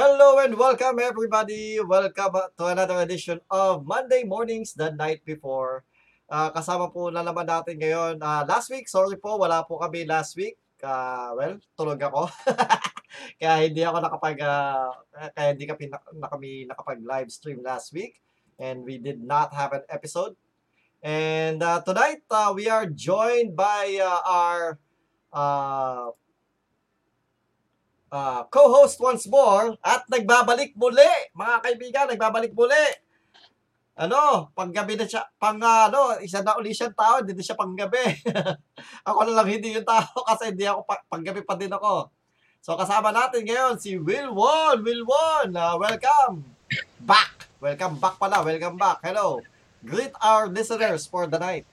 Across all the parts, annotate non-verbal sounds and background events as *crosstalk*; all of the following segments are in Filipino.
Hello and welcome everybody. Welcome to another edition of Monday Mornings the Night Before. Ah, kasama po na naman natin ngayon. Ah, last week, sorry po, wala po kami last week. Ah, well, tulog ako. *laughs* kaya hindi ako nakapag ah, kaya hindi kami, na, kami nakapag live stream last week and we did not have an episode. And ah, tonight ah, we are joined by ah, our uh, uh, co-host once more at nagbabalik muli, mga kaibigan, nagbabalik muli. Ano, panggabi na siya, pang ano, isa na uli siyang tao, hindi siya panggabi. *laughs* ako na lang hindi yung tao *laughs* kasi hindi ako pa, panggabi pa din ako. So kasama natin ngayon si Will Won, Will Won, uh, welcome back. Welcome back pala, welcome back. Hello. Greet our listeners for the night.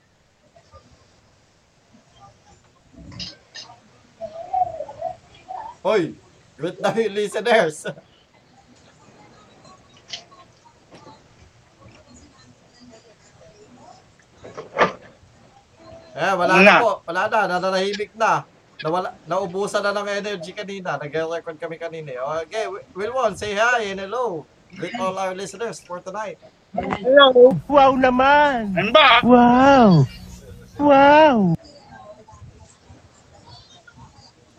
Hoy, na yung listeners. Eh, wala na, Na. po. Wala na. Nananahimik na. Nawala, naubusan na ng energy kanina. Nag-record kami kanina. Okay, Wilwon, say hi and hello. Greet all our listeners for tonight. Hello. Wow naman! I'm back. Wow! Wow!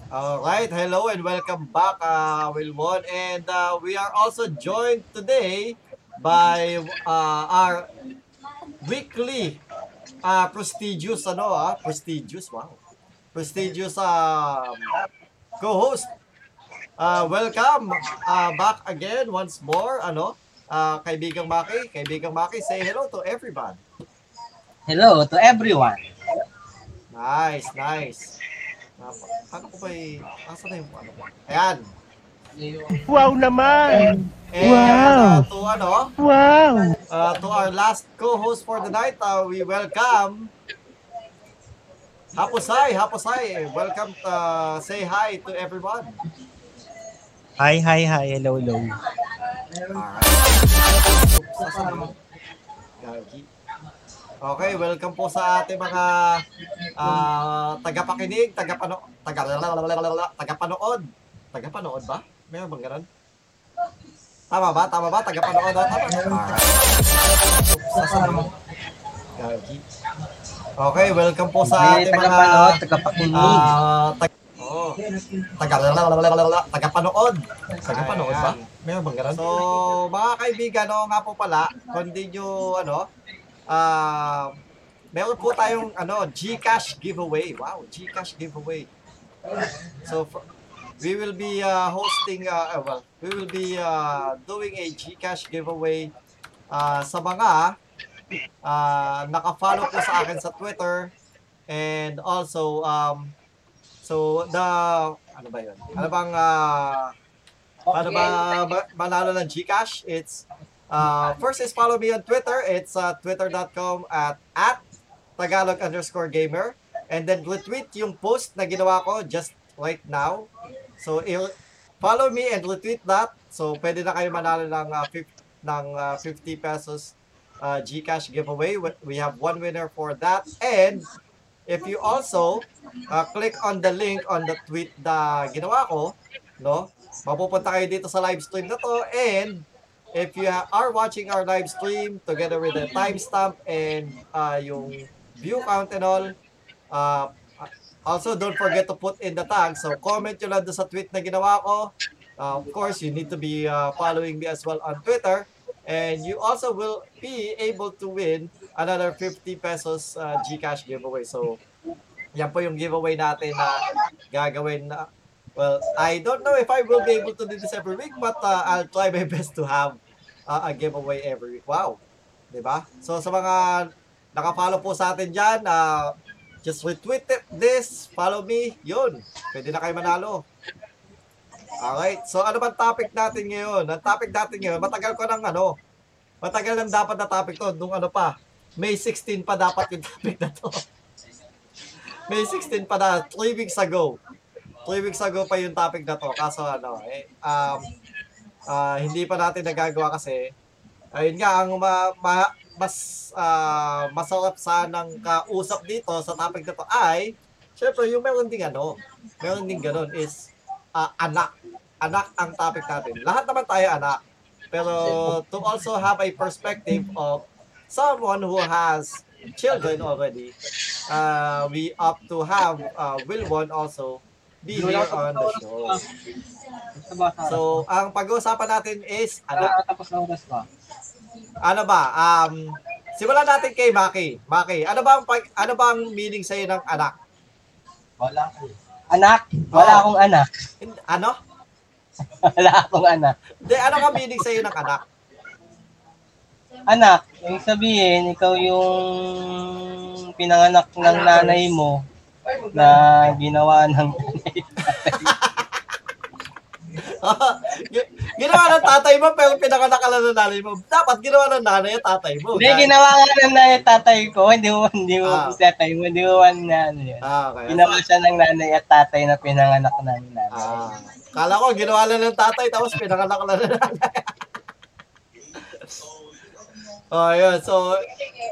Alright, hello and welcome back, uh, Wilwon. And uh, we are also joined today by uh, our weekly uh, prestigious, ano ah, prestigious, wow. Prestigious um, co-host. Uh, welcome uh, back again once more, ano, uh, kaibigang Maki. Kaibigang Maki, say hello to everyone. Hello to everyone. Nice, nice. Paano ko ba i... Asa na yung ano ko? Ayan. Wow naman! And Wow. uh, to ano, Wow! uh, to our last co-host for the night, uh, we welcome Hapusay, Hapusay. Welcome, uh, say hi to everyone. Hi, hi, hi. Hello, hello. Alright. Yung Gagi. Okay, welcome po sa ating mga uh, tagapakinig, tagapano, taga, tagapanood. Tagapanood ba? Meron bang ganun? Tama ba? Tama ba? Tagapanood? ah, Tama. Okay, welcome po sa ating mga tagapakinig. Ah, tag oh, taga tagapanood. Tagapanood ba? Meron bang ganun? So, mga kaibigan, no, nga po pala, nyo, ano, ah, meron po tayong, ano, Gcash giveaway. Wow, Gcash giveaway. So, for, we will be uh, hosting, uh, uh, well, we will be uh, doing a Gcash giveaway uh, sa mga uh, naka-follow po sa akin sa Twitter and also um so the ano ba 'yun? Ano bang uh, paano ba ma- manalo ng GCash? It's uh, first is follow me on Twitter. It's uh, twitter.com at at Tagalog underscore gamer. And then retweet yung post na ginawa ko just right now. So, follow me and retweet that. So, pwede na kayo manalo ng, uh, ng uh, 50 pesos uh, Gcash giveaway. We have one winner for that. And if you also uh, click on the link on the tweet na ginawa ko, no? Mapupunta kayo dito sa live stream na to. And if you are watching our live stream together with the timestamp and uh, yung view count and all, uh, also don't forget to put in the tag. So comment nyo lang sa tweet na ginawa ko. Uh, of course, you need to be uh, following me as well on Twitter. And you also will be able to win another 50 pesos uh, Gcash giveaway. So, yan po yung giveaway natin na gagawin na Well, I don't know if I will be able to do this every week, but uh, I'll try my *laughs* best to have uh, a giveaway every week. Wow. ba? So sa mga naka-follow po sa atin diyan, uh, just retweet it, this, follow me, 'yun. Pwede na kayo manalo. Alright, so ano bang topic natin ngayon? Ang topic natin ngayon, matagal ko nang ano, matagal nang dapat na topic to, nung ano pa, May 16 pa dapat yung *laughs* topic na to. May 16 pa na, 3 weeks ago. 3 weeks pa yung topic na to. Kaso ano, eh, um, ah, hindi pa natin nagagawa kasi, ayun nga, ang ma, ma- mas ah, masarap sanang kausap dito sa topic na to ay, syempre, yung meron ding ano, meron ding ganun is, ah, anak. anak ang topic natin. Lahat naman tayo anak. Pero to also have a perspective of someone who has children already, uh, we opt to have uh, Wilbon also be here on the show. Ba sa So, ang pag-uusapan natin is, Ano ano, tapos na oras ko? ano ba, um, simulan natin kay Maki. Maki, ano ba ang, pag, ano ba ang meaning sa'yo ng anak? Wala ko. Anak? Wala Oh. akong anak. Ano? *laughs* Wala akong anak. Hindi, ano ka meaning sa'yo ng anak? Anak, yung sabihin, ikaw yung pinanganak ng nanay mo na ginawa ng Gi- *laughs* ginawa ng tatay mo, pero pinakanak ka lang ng nanay mo. Dapat ginawa ng nanay at tatay mo. Hindi, ginawa nga ng nanay at tatay ko. Hindi mo, hindi mo, Ah. tatay mo, hindi mo na ano yun. Ah, okay. Ginawa siya ng nanay at tatay na pinanganak ng nanay. Ah, kala ko ginawa lang ng tatay tapos pinakanak lang ng nanay. *laughs* oh, yun. So,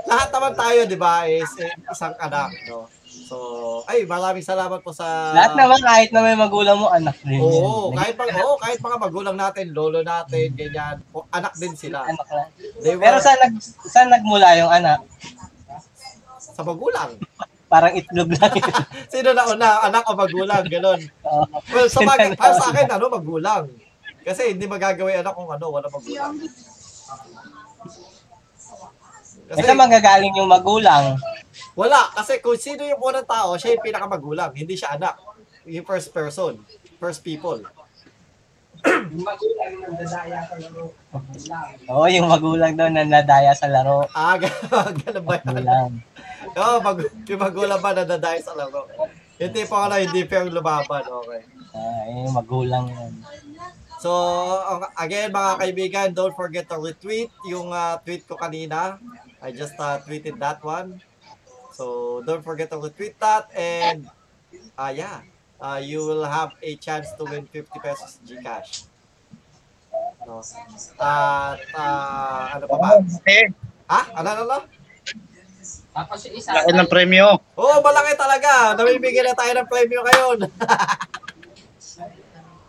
lahat naman tayo, di ba, is eh, isang anak, no? So, ay, maraming salamat po sa... Lahat naman kahit na may magulang mo, anak din Oo, yun. kahit pag oo, kahit mga magulang natin, lolo natin, ganyan, o, anak din sila. Anak na. They were Pero saan, nag, saan nagmula yung anak? sa magulang. *laughs* Parang itlog lang. *laughs* Sino na una, anak o magulang, ganun. Well, sa bagay, para sa akin, ano, magulang. Kasi hindi magagawa yung anak kung ano, wala magulang. Kasi, Kasi magagaling yung magulang. Wala. Kasi kung sino yung unang tao, siya yung pinakamagulang. Hindi siya anak. Yung first person. First people. *laughs* Oo, yung magulang daw na nadaya sa laro. Ah, *laughs* ganun, ba yun? Magulang. *laughs* Oo, mag, yung magulang ba nadadaya sa laro? Yung tipo ka na, hindi fair lumaban. Okay. Ah, yung magulang yun. So, again mga kaibigan, don't forget to retweet yung uh, tweet ko kanina. I just uh, tweeted that one. So, don't forget to retweet that and uh, yeah, uh, you will have a chance to win 50 pesos Gcash. No. At uh, ano pa ba? Eh, Ha? Ano, ano, ano? Tapos yung isa, laki ng premyo. Oo, oh, malaki talaga. Namimigay na tayo ng premyo ngayon.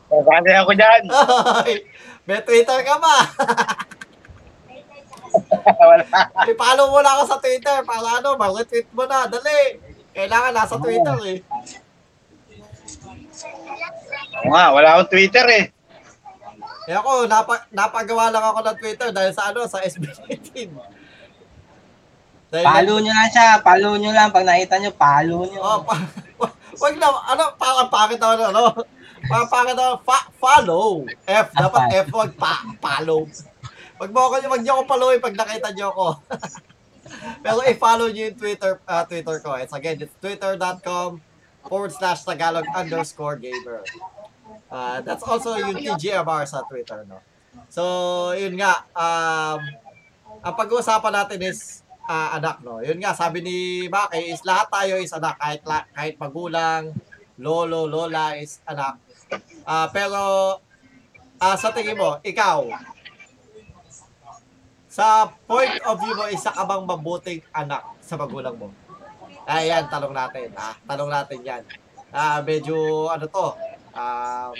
Pagkali ako dyan. *laughs* May Twitter ka ba? *laughs* Wala. I-follow mo na ako sa Twitter para ano, mag-retweet mo na. Dali. Kailangan nasa Twitter eh. Oo nga, wala akong Twitter eh. Eh ako, napa, napagawa lang ako ng Twitter dahil sa ano, sa SB19. Dahil, Palo nyo lang siya, palo nyo lang. Pag nakita nyo, palo nyo. Oh, pa, *laughs* wag na, ano, parang pangit naman, ano, parang pangit naman, fa, follow. F, dapat F, wag pa, follow. Wag mo ako, wag niyo ako followin pag nakita niyo ako. *laughs* Pero i-follow niyo yung Twitter, uh, Twitter ko. It's again, it's twitter.com forward slash Tagalog underscore gamer. Uh, that's also yung TGMR sa Twitter, no? So, yun nga, um, ang pag-uusapan natin is ah, anak, no? Yun nga, sabi ni Maki is lahat tayo is anak, kahit, kahit magulang, lolo, lola is anak. Ah, pero, ah, sa tingin mo, ikaw, sa point of view mo, isa ka bang mabuting anak sa magulang mo? Ayan, tanong natin. Ah, tanong natin yan. Ah, medyo, ano to, um,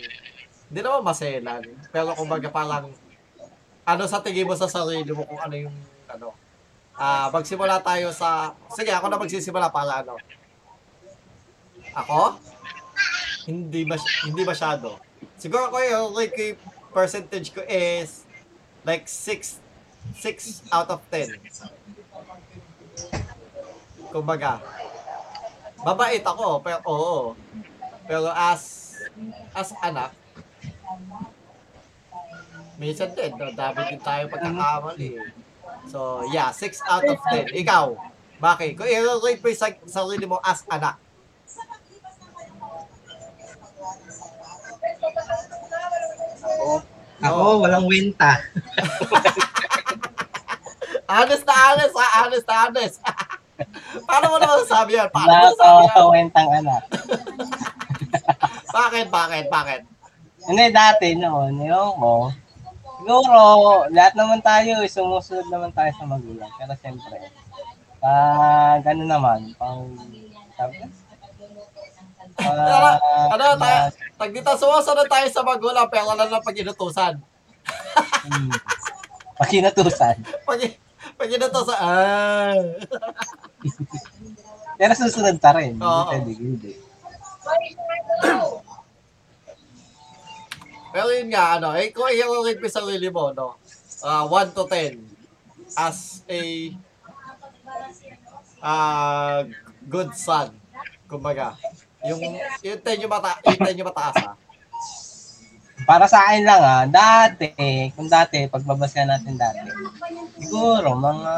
hindi naman maselan. Pero kumbaga parang, ano sa tingin mo sa sarili mo kung ano yung, ano, Ah, magsimula tayo sa Sige, ako na magsisimula para ano. Ako? Hindi mas hindi masyado. Siguro ko yung yung percentage ko is like 6 6 out of 10. Kumbaga. Mabait ako, pero oo. Pero as as anak, minsan din, no, dami din tayo pagkakamali. So, yeah, 6 out of 10. Ikaw, bakit? Kung i-rate mo sa- sarili mo as anak, Ako, walang winta. *laughs* honest na honest, ha? Honest na honest. *laughs* Paano mo naman sabi yan? Paano mo sabi yan? ako wentang anak. *laughs* Bakit, bakit, bakit? Hindi, dati noon, yung ko, siguro, lahat naman tayo, eh, sumusunod naman tayo sa magulang. Pero siyempre, pag ano naman, pang, sabi, Ano, ano, tayo? mas- Tag dito, sumasunod tayo sa magulang pero wala lang pag inutusan. Hmm. Pag kinatusan. *laughs* Pag, pag inutusan, ah. *laughs* Pero susunod pa rin. Hindi Oo. pwede, hindi. Pero yun nga, ano, eh, kung i-rate mo sa sarili mo, no, ah 1 to 10, as a ah good son, kumbaga, yung, yung 10 yung, mata, yung 10 yung mataas, ha? Para sa akin lang ah, dati, kung dati, pagbabasya natin dati, siguro mga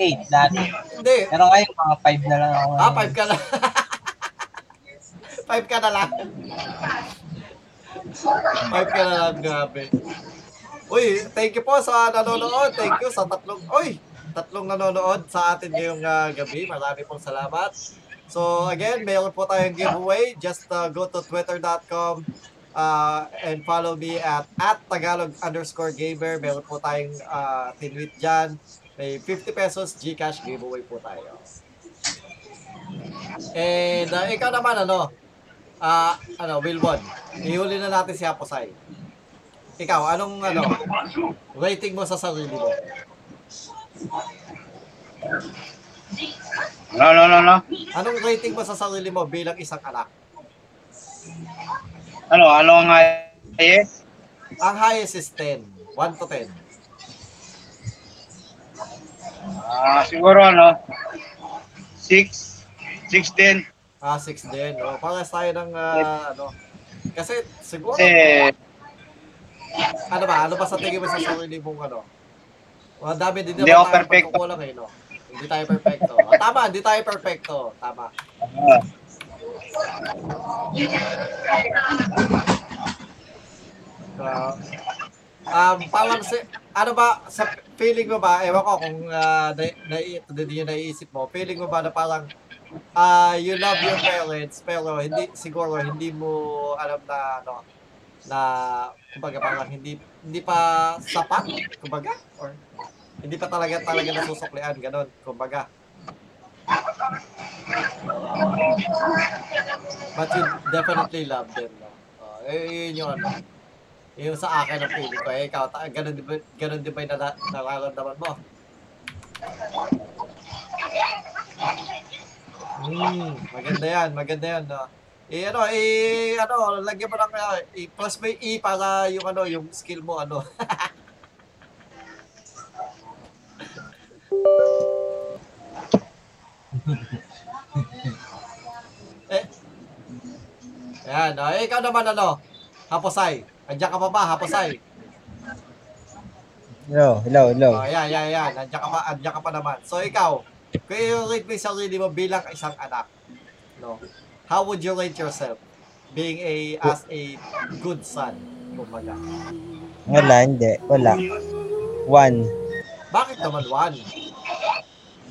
8 dati. Hindi, Pero ngayon, mga 5 na lang ako. ah, ngayon. 5 ka na. *laughs* 5 ka na lang. 5 ka na lang, grabe. Uy, thank you po sa nanonood. Thank you sa tatlong, uy, tatlong nanonood sa atin ngayong ah, gabi. Marami pong salamat. So again, mayroon po tayong giveaway. Just uh, go to twitter.com uh, and follow me at, at Tagalog underscore gamer. Meron po tayong uh, tinweet dyan. May 50 pesos Gcash giveaway po tayo. And uh, ikaw naman ano, ah ano, Wilbon, ihuli na natin si Aposay. Ikaw, anong ano, rating mo sa sarili mo? No, no, no, no. Anong rating mo sa sarili mo bilang isang anak? Ano, ano ang highest? Ang highest is 10. 1 to 10. Ah, siguro ano, 6, 16. Ah, 6 din. O, pares tayo ng ah, ano. Kasi siguro, Kasi, ano ba? Ano ba sa tingin mo sa sarili mong ano? Ang dami din Hindi naman ako tayong perfecto. pagkukulang eh, no? Hindi tayo perfecto. Ah, tama, hindi tayo perfecto. Tama. ah, Uh, um, parang si, ano ba, sa feeling mo ba, ewan ko kung uh, na, na, naiisip mo, feeling mo ba na parang ah you love your parents pero hindi siguro hindi mo alam na ano na kumbaga parang hindi hindi pa sapat kumbaga or hindi pa talaga talaga nasusuklian ganun kumbaga but you definitely love them no? Oh, eh, yun yung ano yung sa akin ang feeling ko eh ikaw ta- ganun din ba ganun din ba yung nara- nararamdaman mo Hmm, maganda yan, maganda yan, no. Eh, ano, eh, ano, lagyan mo ng, uh, i-plus mo yung E para yung, ano, yung skill mo, ano. *laughs* eh, yan, no. Eh, ikaw naman, ano, Haposay. Andiyan ka pa ba, Haposay? Hello, hello, hello. Oh, yan, yan, yan. Andiyan ka pa, andiyan ka pa naman. So, ikaw, kung i-rate mo yung sarili mo bilang isang anak, no? How would you rate yourself being a, as a good son, kumbaga? Wala, hindi. Wala. One. Bakit naman one?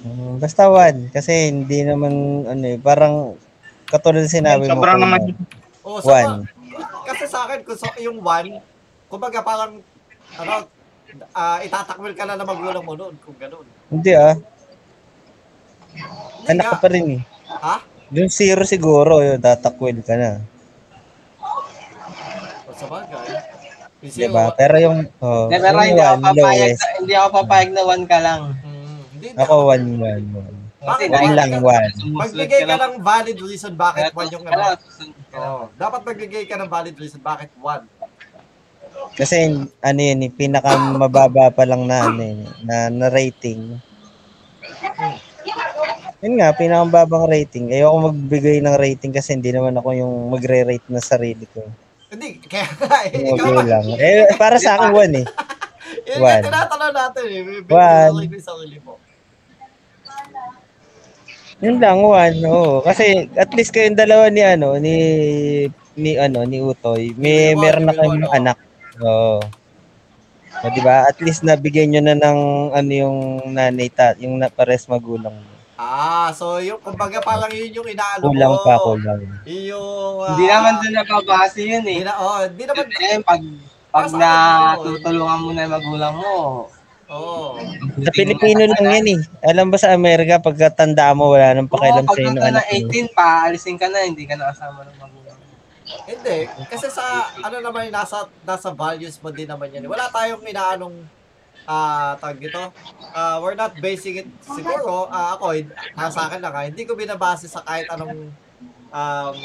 Mm, Basta one. Kasi hindi naman, ano eh, parang katulad sinabi mo. sobrang naman. O, sa One. kasi sa akin, kung so, yung one, kumbaga parang, ano, ah itatakwil ka na ng magulang mo noon, kung gano'n. Hindi ah. Hindi Anak ka pa rin eh. Ha? Yung zero siguro, yun, tatakwil ka na. O, sa bagay. Yung Diba? zero, Pero yung, oh, Hindi, pero yung hindi ako one, papayag, lowest. na, hindi ako papayag na 1 ka lang. mm, hindi, Ako one, one, one. Bakit One one lang, ka- one. Magbigay ka ng valid reason bakit one yung ano. Oo. Dapat magbigay ka ng valid reason bakit one. Kasi ano yun, eh, pinaka mababa pa lang na ano yun, na, na rating. Yun nga, pinakababang rating. Ayoko magbigay ng rating kasi hindi naman ako yung magre-rate na sarili ko. Hindi, kaya nga eh. Ikaw okay ba? lang. Eh, para sa akin, one eh. *laughs* Yun One. yung tinatanong natin eh. One. mo. Yun lang, one. Oo. Kasi at least kayong dalawa ni ano, ni ni ano, ni Utoy. May meron na kayong anak. Oo. O, di ba? At least nabigyan nyo na ng ano yung nanay ta, yung na, pares magulang mo. Ah, so yung kumbaga parang yun yung inaalo Kulang mo. pa, kulang. Yun Yung ah, Hindi naman doon nababase yun eh. Hindi na, oh, hindi naman Eh, pag pag Para sa na akin, tutulungan mo na yung magulang mo, oh. Sa Pilipino lang yan eh. Alam ba sa Amerika, pagkatanda mo, wala nang pakialam ng ka na anak mo. 18 pa, alisin ka na, hindi ka na kasama ng magulang. Hindi. Kasi sa, ano naman, nasa, nasa values mo din naman yan. Wala tayong inaanong, ah, tag dito. Ah, we're not basing it, siguro, ah, ako, ah, sa akin lang, ah, hindi ko binabase sa kahit anong, um,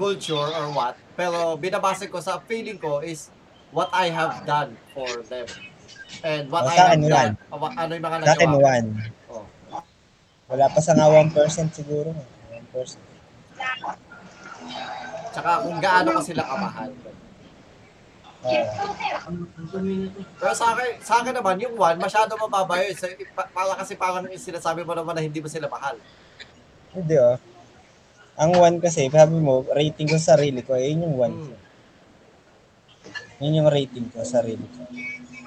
culture or what. Pero binabase ko sa feeling ko is what I have done for them. And what O, I have done. Wa- Ano yung mga Sa akin, nagawa. one. Oh. Wala pa sa nga 1% siguro. 1%. Tsaka kung gaano ko sila kamahal. Oo. Pero sa akin, sa akin naman, yung one, masyado mababa yun. Para kasi parang sinasabi mo naman na hindi mo sila mahal. Hindi oh. Ang one kasi, sabi mo, rating ko sa sarili ko, eh, yun yung one. Hmm. Yun yung rating ko sa sarili ko.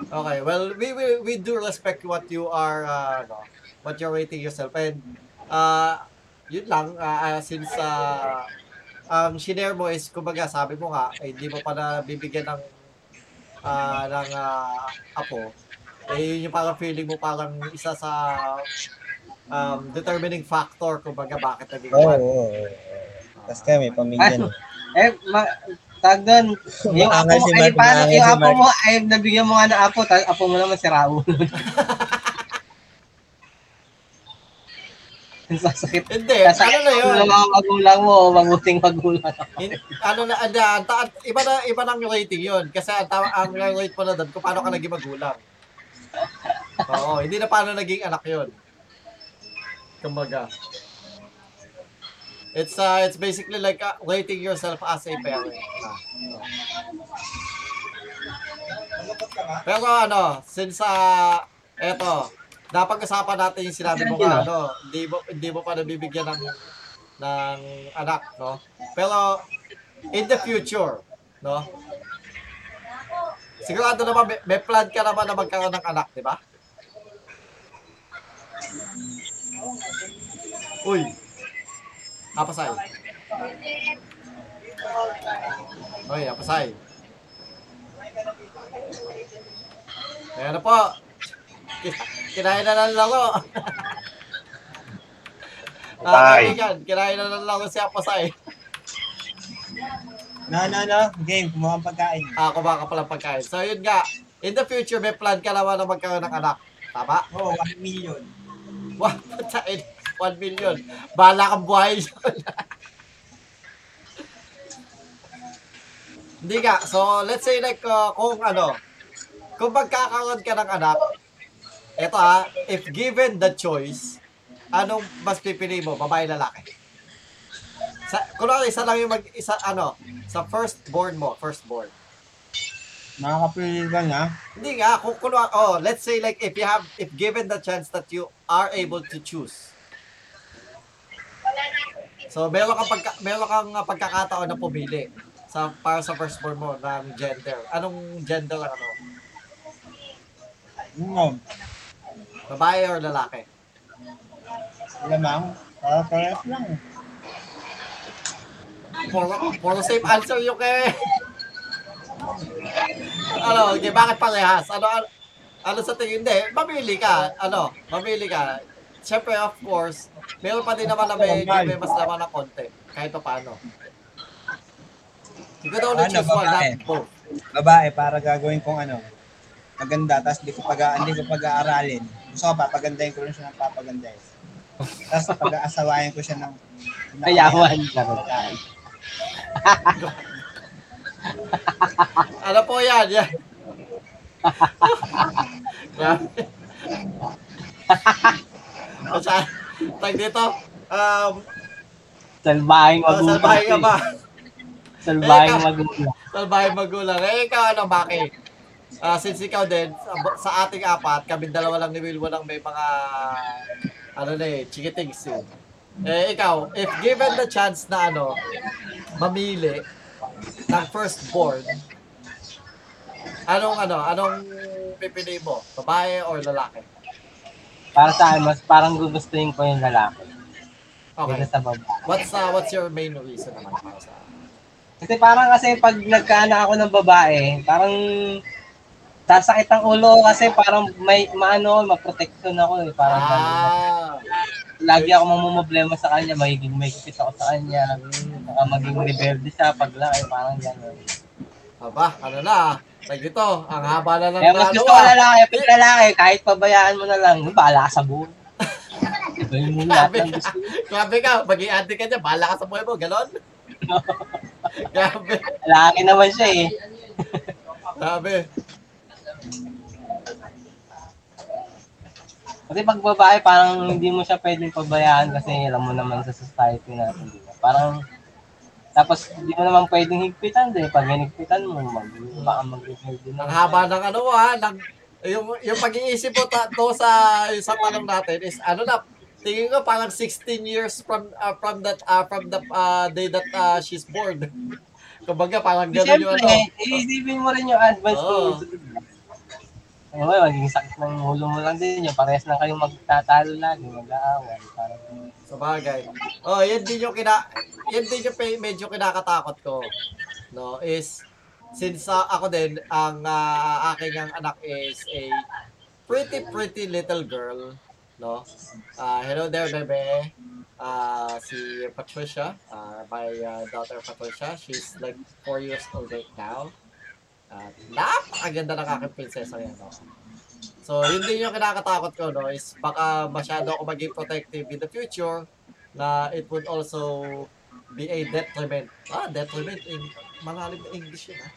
Okay, well, we, we, we do respect what you are, uh, ano, what you're rating yourself. And, uh, yun lang, uh, uh, since, uh, um, shinare mo is, kumbaga, sabi mo nga, eh, hindi mo pa na bibigyan ng, uh, ng, uh, apo. Eh, yun yung parang feeling mo parang isa sa, um, determining factor, kumbaga, bakit naging Oo, one. oo, oo. Tapos kami, pamilya. Eh, ma, tag doon, yung apo mo, si ay, Mark, paano, umaangal yung si apo mo, ay, nabigyan mo nga ng apo, tapos apo mo naman si Raul. *laughs* Ang sasakit. Hindi, Sasakit ano na yun? ng mga magulang mo, mabuting magulang. In, ano na, anda, ang ta- iba na, iba nang yung rating yun. Kasi ang, ang rate mo na doon kung paano ka naging magulang. Oo, hindi na paano naging anak yun. Kumbaga. It's uh, it's basically like uh, rating yourself as a parent. Ah. Pero ano, since uh, eto, napag-usapan natin yung sinabi mo nga, ano, hindi mo, hindi mo pa nabibigyan ng ng anak, no? Pero in the future, no? Sigurado naman may, may plan ka naman na magkaroon ng anak, di ba? Uy. Apasay. Uy, apasay. Ayan na po. Kina- Kinain na ng laro. *laughs* Ah, Apasay. kaibigan, kinain na ng laro si Apasay. No, no, no. Game, kumuha ang pagkain. Ah, kumaka pala pagkain. So, yun nga. In the future, may plan ka naman na magkaroon ng anak. Tama? Oo, oh, 1 million. Wow, *laughs* patain. 1 million. Bahala kang buhay yun. Hindi nga. So, let's say like, uh, kung ano, kung magkakaroon ka ng anak, eto ha, if given the choice, anong mas pipili mo, babae lalaki? Sa, kunwari, isa lang yung mag, isa, ano, sa firstborn mo, firstborn. Makakapili ka na. Hindi nga, kung kunwari, oh, let's say like, if you have, if given the chance that you are able to choose, So, meron kang, pagka, meron kang uh, pagkakataon na pumili sa para sa firstborn mo ng gender. Anong gender ang ano? No, Babae or lalaki? lamang. Para parehas lang. Puro, puro same answer yung kay... ano, okay, bakit parehas? Ano, ano, ano sa tingin? Hindi, mamili ka. Ano, mamili ka. Siyempre, of course, meron pa din naman na may, may mas naman na konti. Kahit pa paano. You could only Ano, choose one, babae? not both. Babae, para gagawin kong ano, maganda, tapos di ko pag hindi ko pag-aaralin. Gusto ko papagandahin ko rin siya ng papagandahin. Tapos pag-aasawayan ko siya ng *laughs* Kayawan. *laughs* Ano po yan? Yan. *laughs* Grabe. Basta, tag dito, um, Salbahing oh, magulang. salbahe ka ba? Salbahing Eh, magulang. Salbahe magulang. Eh, ikaw ano, Maki? Ah, since ikaw din, sa, sa ating apat, kami dalawa lang ni Will, walang may mga, ano na eh, chikitings eh. Eh, ikaw, if given the chance na ano, mamili ng firstborn, anong ano, anong pipili mo? Babae or lalaki? Para sa akin, mas parang gugustuhin ko yung lalaki. Okay. Kaysa sa babae. What's uh, what's your main reason naman para sa Kasi parang kasi pag nagkaanak ako ng babae, parang sasakit ang ulo kasi parang may maano, maproteksyon ako eh. Parang. Ah. lagi ako mamumblema sa kanya, magiging mahigpit ako sa kanya, saka maging rebelde siya paglaki, parang gano'n. Aba, ano na, tag dito, ang haba na ng Kaya mas lalo gusto ko ah. lalaki, pag lalaki, kahit pabayaan mo na lang, bahala ka sa buhay. Ito yung lahat ng gusto mo. Grabe ka, maging auntie ka niya, bahala ka sa buhay mo, ganon? *laughs* Grabe, Lalaki naman siya eh. grabe. Kasi pag babae, parang hindi mo siya pwedeng pabayaan kasi alam mo naman sa society natin. Di ba? Parang, tapos hindi mo naman pwedeng higpitan din. Pag hinigpitan mo, mag, baka mag-rebelde na. Ang haba ng ano ah, ng, yung, yung pag-iisip mo ta, to sa, sa tanong natin is, ano na, tingin ko parang 16 years from uh, from that uh, from the uh, day that uh, she's born. *laughs* Kumbaga parang gano'n yung Siyempre, ano. iisipin mo rin yung advance Oo. ko. Ano ba, maging sakit ng ulo mo lang din yung parehas lang kayong magtatalo lagi, mag-aaway. Parang, Sa bagay. Oh, yan din yung kina yan din yung medyo kinakatakot ko. No, is since uh, ako din ang uh, aking ang anak is a pretty pretty little girl, no? Uh, hello there, bebe. Uh, si Patricia, uh, my uh, daughter Patricia, she's like 4 years old right now. At napakaganda ng aking prinsesa yan, no? So, yun din yung kinakatakot ko, no? Is baka masyado ako maging protective in the future na it would also be a detriment. Ah, detriment in malalim na English yun, ah.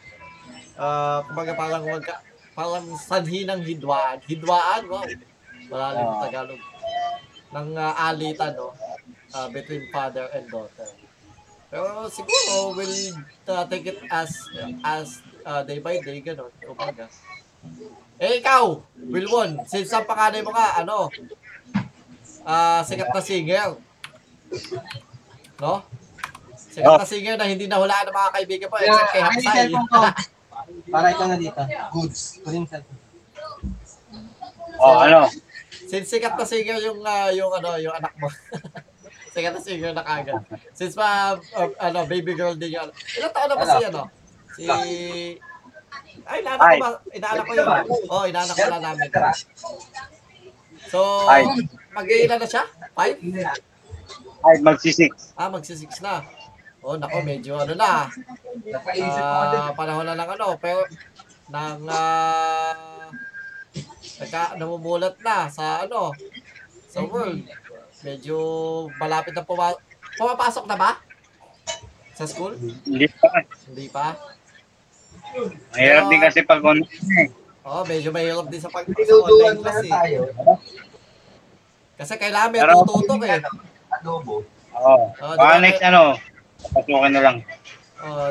Ah, kumbaga parang magka, parang sanhi ng hidwaan. Hidwaan, wow. Malalim na Ah. Tagalog. Ng ah, alitan, no? Ah, between father and daughter. Pero siguro we'll uh, take it as as uh, day by day, gano'n. Kumbaga. Eh, ikaw, Wilwon, since ang panganay mo ka, ano, ah sikat na singer. No? Sikat na singer na hindi nahulaan ng mga kaibigan mo, except kay Ay, Haksay. cellphone ko. *laughs* Para ikaw na dito. Goods. Ko rin cellphone. Oh, ano? Since sikat na singer yung, ah, yung, ano, yung anak mo. *laughs* sikat na singer na kagad. Since pa, uh, ano, baby girl din yun. Ilang taon na ba ano? Si... Ay, inaanak ko ba? Inaanak ko yun. Oo, oh, inaanak ko na namin. So, Ay. mag-iilan na siya? Five? Ay, magsisix. Ah, magsisix na. Oh, nako, medyo ano na. Ah, panahon na ng ano, pero nang ah nagka, namumulat na sa ano, sa world. Medyo malapit na puma pumapasok na ba? Sa school? Hindi pa. Hindi pa. Mahirap din kasi pag online eh. Oh, medyo mahirap din sa pag sa online class eh. Kasi kailangan may tututok eh. Oo. Oh, Baka di ba, next ano, papasukin na lang. Oh,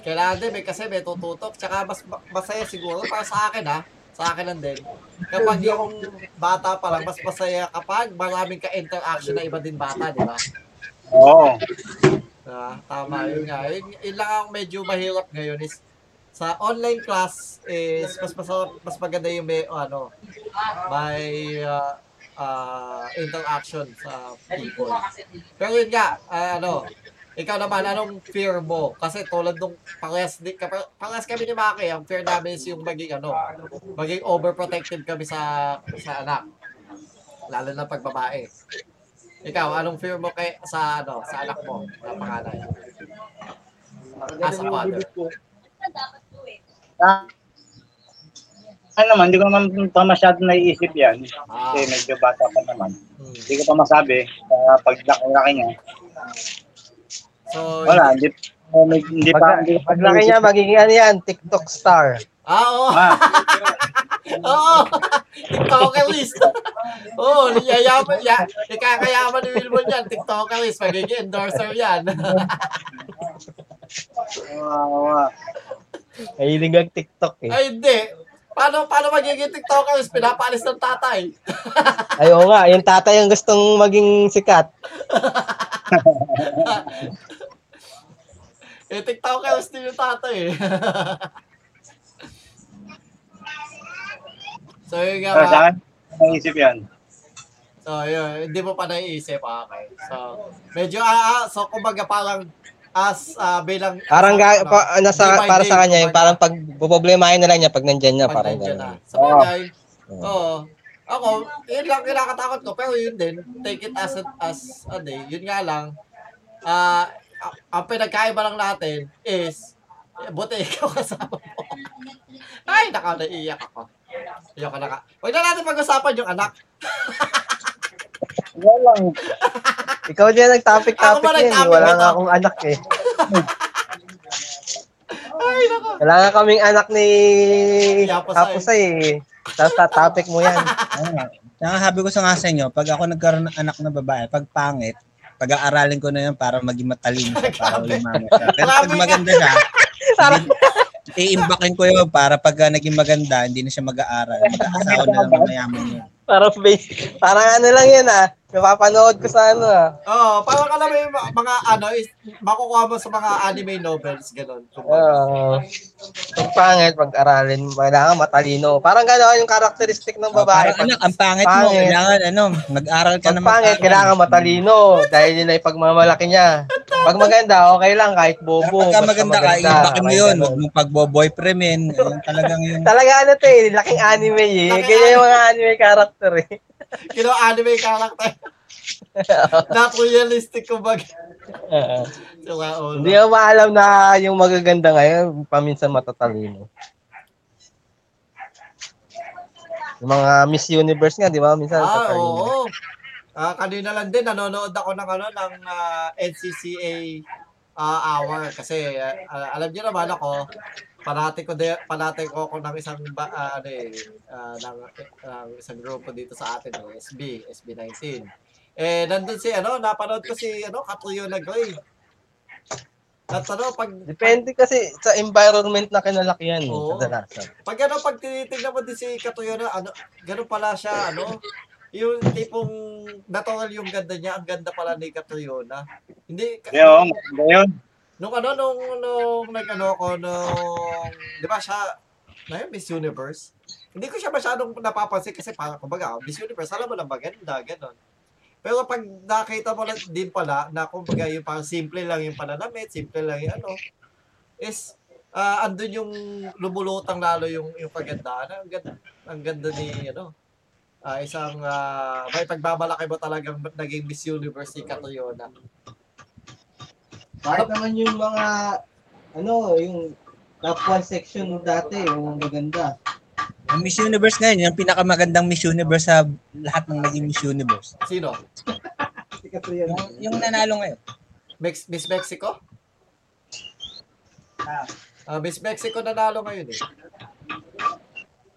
kailangan din may kasi may tututok. Tsaka mas masaya siguro para sa akin ha. Sa akin lang din. Kapag yung bata pa lang, mas masaya kapag maraming ka-interaction na iba din bata, di ba? Oo. Ah, tama, yun nga. Yun, yun lang ang medyo mahirap ngayon is sa online class is mas mas, mas maganda yung may ano may ah, ah, interaction sa people. Pero yun nga, ah, ano, ikaw naman, anong fear mo? Kasi tulad nung parehas, di, parehas kami ni Maki, ang fear namin is yung maging ano, maging overprotective kami sa sa anak. Lalo na pag babae. Ikaw, anong fear mo kay sa ano, sa anak mo na panganay? As a father. Ah, ano naman, hindi ko naman pa masyado naiisip yan. Ah, Kasi medyo bata pa naman. hmm. Hindi ko pa masabi. Uh, pag laki niya. So, Wala, hindi, hindi, hindi pa. Hindi pa Paglaki niya, magiging ano yan, TikTok star. Ah, oo. Ah, *laughs* Oo. TikTokerist. Oo, oh, yayaman ya. Ikakayaman ni Wilbon yan. TikTokerist. Magiging endorser yan. *laughs* ah, Mahilig ang TikTok eh. Ay, hindi. Paano, paano magiging TikTokerist? Pinapalis ng tatay. *laughs* Ay, oo nga, yung tatay ang gustong maging sikat. *laughs* Eh, TikTokerist din yung tatay eh. *laughs* so, yun nga. Sa akin, naisip yan. So, yun. Hindi mo pa naiisip. Okay. So, medyo, ah, ah, so, kumbaga parang as ah, bilang... Parang ga, ano, pa, nasa, day para day, sa kanya, yung parang pag problemahin na lang niya pag nandyan niya, pag parang nandiyan na. gano'n. Sa bagay, Oo. oo. Ako, yun lang kinakatakot ko. Pero yun din, take it as, a, as a day. Yun nga lang, ah, a- ang pinagkaiba lang natin is, eh, buti ikaw kasama mo. *laughs* Ay, naka, naiiyak ako. Iyak ka na ka. Huwag na natin pag-usapan yung anak. *laughs* Wala lang. Ikaw din Ako nag-topic-topic nag-topic Wala nga akong anak eh. Ay, nako. Wala nga kaming anak ni. Kapusay eh. Tapos sa topic mo yan. *laughs* Sabi ko sa nga sa inyo, pag ako nagkaroon ng anak na babae, pag pangit, pag-aaralin ko na yun para maging matalino siya, para Grabe. ulimamo siya. Pero pag maganda siya, *laughs* iimbakin ko yun para pag uh, naging maganda, hindi na siya mag-aaral. Mag-aasawa na lang ng mayaman yun. Parang. Parang ano lang yan ah. Napapanood ko sa ano ah. Oo, parang alam mo yung mga- ano, is, makukuha mo sa mga anime novels, gano'n. Oo. Pag pangit, pag-aralin, kailangan matalino. Parang gano'n yung karakteristik ng Oh, babae. parang anak, ang pangit, mo, Pangit. kailangan ano, mag-aral ka Pag na pangit, kailangan matalino. Dahil yun ay pagmamalaki niya. Pag maganda, okay lang kahit bobo. pagka maganda ka, maganda. iimbakin mo yun. Huwag mong. Yun talagang yung... *laughs* Talaga ano to eh, laking anime eh. Laking Ganyan yung mga anime character eh. Kino anime character. *laughs* Not realistic, kumbaga. So, nga, oh, Hindi ko maalam na yung magaganda ngayon, paminsan matatalino. Yung mga Miss Universe nga, di ba? Minsan Ah, matatalino. oo. Ah, kanina lang din nanonood ako ng ano ng ah, NCCA ah, hour kasi ah, alam niyo naman ako parati ko de, parati ko ako ng isang ba, ah, ano eh ah, ng, ng isang grupo dito sa atin eh, SB SB19. Eh nandun si ano napanood ko si ano Katuyo Nagoy. At ano pag Depende kasi sa environment na kinalakihan Oo. kadalasan. pag ano pag tinitingnan mo din si Katuyo na ano ganun pala siya ano yung tipong natural yung ganda niya, ang ganda pala ni Catriona. Hindi, ka- Yo, maganda yun. Nung ano, nung, nung nag-ano ko, nung, di ba siya, na yun, Miss Universe? Hindi ko siya masyadong napapansin kasi parang, kumbaga, Miss Universe, alam mo lang maganda, gano'n. Pero pag nakita mo lang din pala, na kumbaga yung parang simple lang yung pananamit, simple lang yung ano, is, ah andun yung lumulutang lalo yung, yung kagandaan. Ang ganda, ang ganda ni, ano, ah isang, ah may pagbabalaki mo talagang naging Miss Universe si Catriona. Kahit naman yung mga, ano, yung top 1 section dati, yung maganda. Ang Miss Universe ngayon, yung pinakamagandang Miss Universe sa lahat ng naging Miss Universe. Sino? Yung, yung nanalo ngayon. Mex- Miss Mexico? Ah. Ah, Miss Mexico nanalo ngayon eh.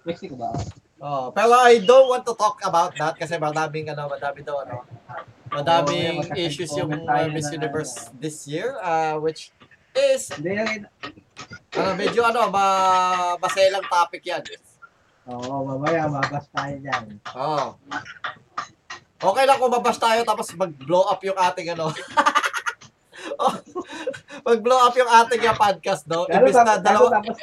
Mexico ba? Oh, pero I don't want to talk about that kasi madaming ano, madami daw ano. Madaming Oh, yeah, issues yung uh, Miss na- Universe this year uh, which is Hindi, ano, medyo ano, ma maselang topic yan. Oo, mamaya mabas tayo dyan. Oh. Okay lang kung mabas tayo tapos mag-blow up yung ating ano. *laughs* oh, mag-blow up yung ating uh, podcast, no? Imbis na dalawa, tapos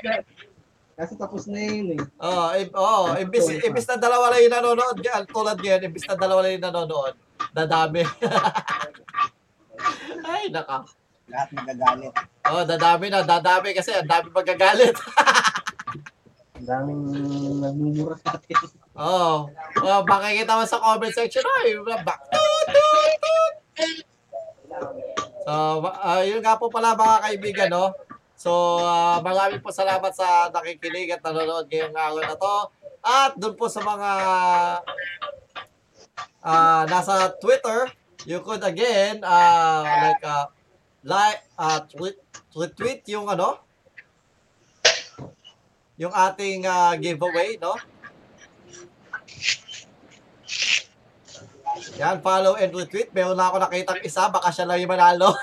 kasi tapos na yun eh. Oh, i- oh, imbis, imbis na dalawa lang yung nanonood, tulad ngayon, imbis na dalawa lang yung nanonood, dadami. *laughs* Ay, naka. Lahat magagalit. Oh, dadami na, dadami kasi ang dami magagalit. *laughs* Ang daming nagmumura sa atin. Oh, oh makikita mo sa comment section, ay, back. So, uh, yun nga po pala mga kaibigan, no? So, ah, maraming po salamat sa nakikinig at nanonood ngayong araw na to. At doon po sa mga ah nasa Twitter, you could again uh, like uh, like uh, tweet, tweet yung ano yung ating ah, giveaway, no? Yan, follow and retweet. Meron na ako nakitang isa, baka siya lang yung manalo. *laughs*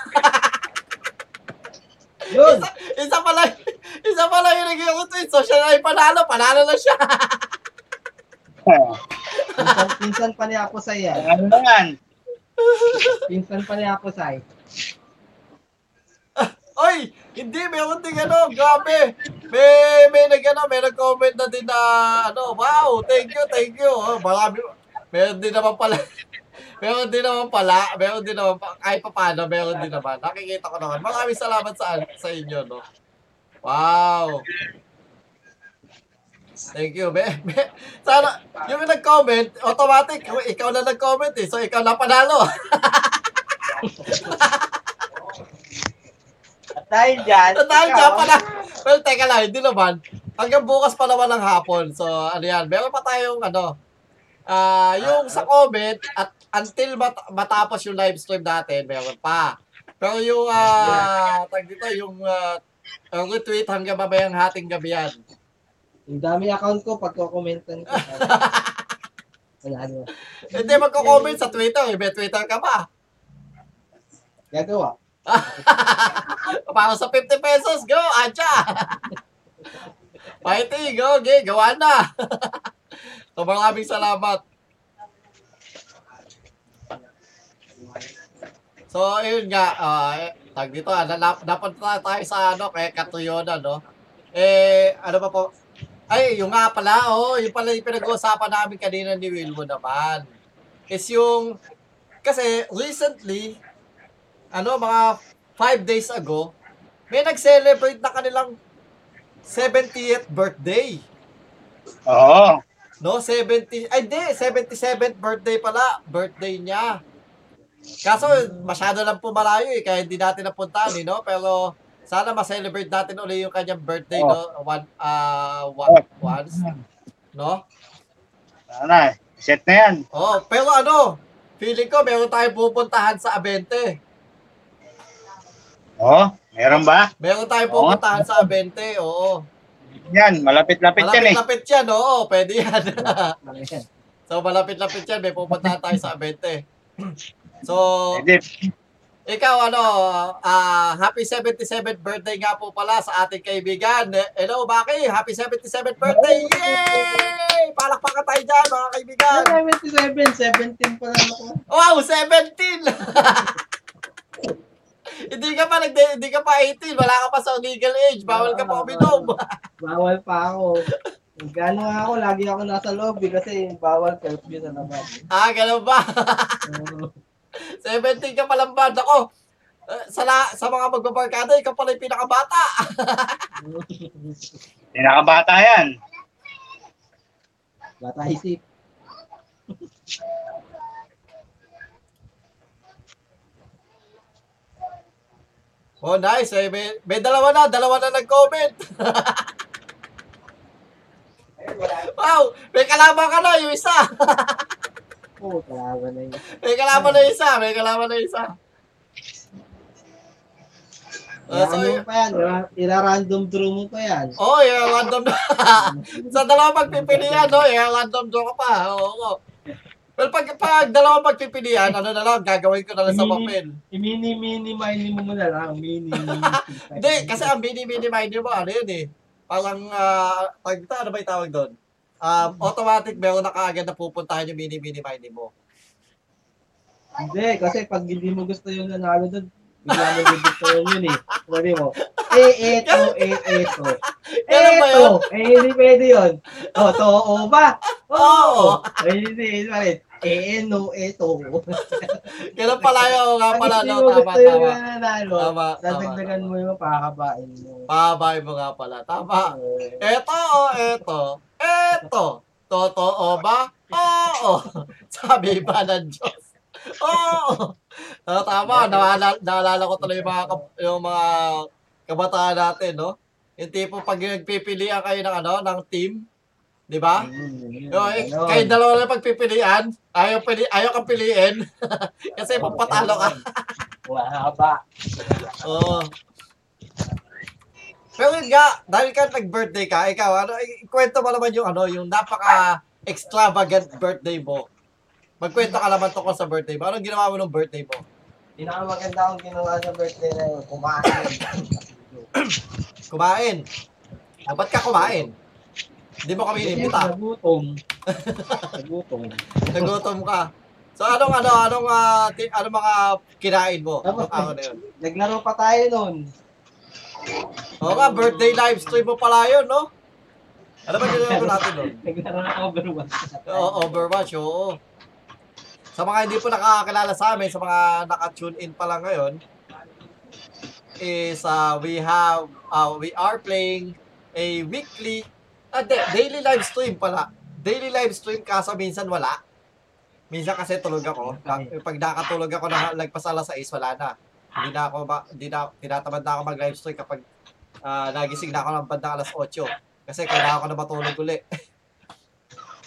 Yun! isa, isa pala, *laughs* isa pala yung nag-retweet. So, siya na yung panalo. Panalo na siya. *laughs* Pinsan, pinsan pa ni Apusay yan. Ano yan? Pinsan pa ni Apusay. Oy, hindi, meron din ano, grabe. May, may nag, ano, may nag-comment na din na, ano, wow, thank you, thank you. Oh, marami, meron din naman pala, *laughs* meron din naman pala, meron din naman, kahit pa paano, meron din naman. Nakikita ko naman. Maraming salamat sa, sa inyo, no. Wow. Thank you. Be, be, sana, yung nag-comment, automatic, ikaw na nag-comment eh. So, ikaw na panalo. At *laughs* dahil dyan, At dahil ka pala. Well, teka lang, hindi naman. Hanggang bukas pa naman ng hapon. So, ano yan, meron pa tayong ano, ah yung sa comment, at until mat- matapos yung live stream natin, meron pa. Pero yung, ah, tag dito, yung uh, retweet hanggang mamayang hating gabi yan. Yung dami account ko, pagko-commentan ko. *laughs* Wala ano. Hindi magko-comment sa Twitter, eh. may Twitter ka pa. Gagawa. *laughs* Para sa 50 pesos, go, Ancha! Fighting, go, okay, gawa na! *laughs* so, maraming salamat. So, ayun nga, ah, eh, tag dito, ah, nalap, napunta tayo sa, ano, kay Katuyona, no? Eh, ano pa po? Ay, yung nga pala, oh, yung pala yung pinag-uusapan namin kanina ni Wilmo naman. Is yung, kasi recently, ano, mga five days ago, may nag-celebrate na kanilang 70th birthday. Oo. No, 70, ay hindi, 77th birthday pala, birthday niya. Kaso, masyado lang po malayo eh, kaya hindi natin napuntahan eh, no? Pero, sana ma-celebrate natin ulit yung kanyang birthday, no? One, ah, one, once, no? Sana. Set na yan. Oh, pero ano, feeling ko meron tayong pupuntahan sa Abente. Oo. Meron ba? Meron tayong Oo. pupuntahan sa Abente, oo. Yan. Malapit-lapit yan eh. Malapit-lapit yan, oo, pwede yan. Yan? *laughs* so, malapit-lapit yan, may pupuntahan tayo sa Abente. *clears throat* So, Pwede. Ikaw ano, ah happy 77th birthday nga po pala sa ating kaibigan. Hello, Baki, happy 77th birthday! Yay! Palakpakan tayo dyan, mga kaibigan. 77, 17 pa lang ako. Wow, 17! *laughs* hindi ka pa nag hindi ka pa 18, wala ka pa sa legal age, bawal ka pa uminom. *laughs* Bawal pa ako. Gano'n nga ako, lagi ako nasa lobby kasi bawal curfew sa labas. ah, ganun ba? Oo. 17 ka pa lang ba? Ako, eh, sa, la, sa mga magbabarkada, ikaw pala yung pinakabata. *laughs* Pinakabata yan. Bata isip. *laughs* Oh, nice. Eh, may, may dalawa na, dalawa na nag-comment. *laughs* wow, may kalaban ka na, yung isa. Oo, talaga na yun. may kalaban na yung isa, may kalaban na yung isa. Uh, so, ano pa yan? ira- Ira-random draw mo pa yan. oh, yung random na. *laughs* sa dalawa magpipilian, no? Yung random draw ka pa. Oo, oo. Well, pag, pag dalawa magpipilian, ano na lang, gagawin ko na lang sa papel. I-mini-mini-mini mo na lang. Mini-mini. *laughs* Hindi, kasi ang mini-mini mind mo, ano yun eh. Parang, ah, pag ano ba yung tawag doon? Um, automatic, meron na kaagad na pupuntahan yung mini-mini mind mo. Hindi, kasi pag hindi mo gusto yung nanalo doon, bigla mo gusto yun eh. Sabi mo, eh, eto, eh, eto. Eto! Eh, hindi pwede yun. O, to, o ba? Oo. Eh, hindi, hindi. Eh, no, eto. *laughs* Ganun pala yun, nga pala, no? Tama, tama. nanalo, Tama, dadagdagan mo yung pakakabain mo. Pabay mo nga pala. Tama. Eto o eto? Eto. Totoo ba? Oo. *laughs* Sabi ba ng Diyos? Oo. Ah, tama. Naalala, naalala ko tuloy yung mga, yung mga kabataan natin, no? Yung tipo pag nagpipilian kayo ng ano, ng team, di ba? Mm, Yung, eh, kayo dalawa lang pagpipilian, ayaw, pili, ayaw kang piliin. *laughs* Kasi papatalo ka. Mahaba. *laughs* Oo. Pero nga, dahil ka nag-birthday ka, ikaw, ano, ikwento mo naman yung ano, yung napaka-extravagant birthday mo. Magkwento ka naman tungkol sa birthday mo. Anong ginawa mo ng birthday mo? Pinakamaganda akong ginawa sa birthday na yun, kumain. *clears throat* Kumain. Ah, ba't ka kumain? Hindi mo kami inimbita. Nagutom. *laughs* Nagutom. Nagutom ka. So anong ano anong ah, ti- anong mga kinain mo? Tapos- araw na yun? Naglaro pa tayo nun. Oo nga, birthday live stream mo pala yun, no? Ano ba ginawa natin doon? *laughs* Naglaro na Overwatch. Oo, Overwatch, oo. Sa mga hindi po nakakakilala sa amin, sa mga naka-tune in pa lang ngayon, is uh, we have, uh, we are playing a weekly Ah, de, daily live stream pala. Daily live stream kaso minsan wala. Minsan kasi tulog ako. Pag nakatulog ako na lagpas alas 6, wala na. Hindi na ako, ma- hindi na, tinatamad na ako mag-live stream kapag ah, nagising na ako ng bandang alas 8. Kasi kailangan ko na matulog uli. *laughs*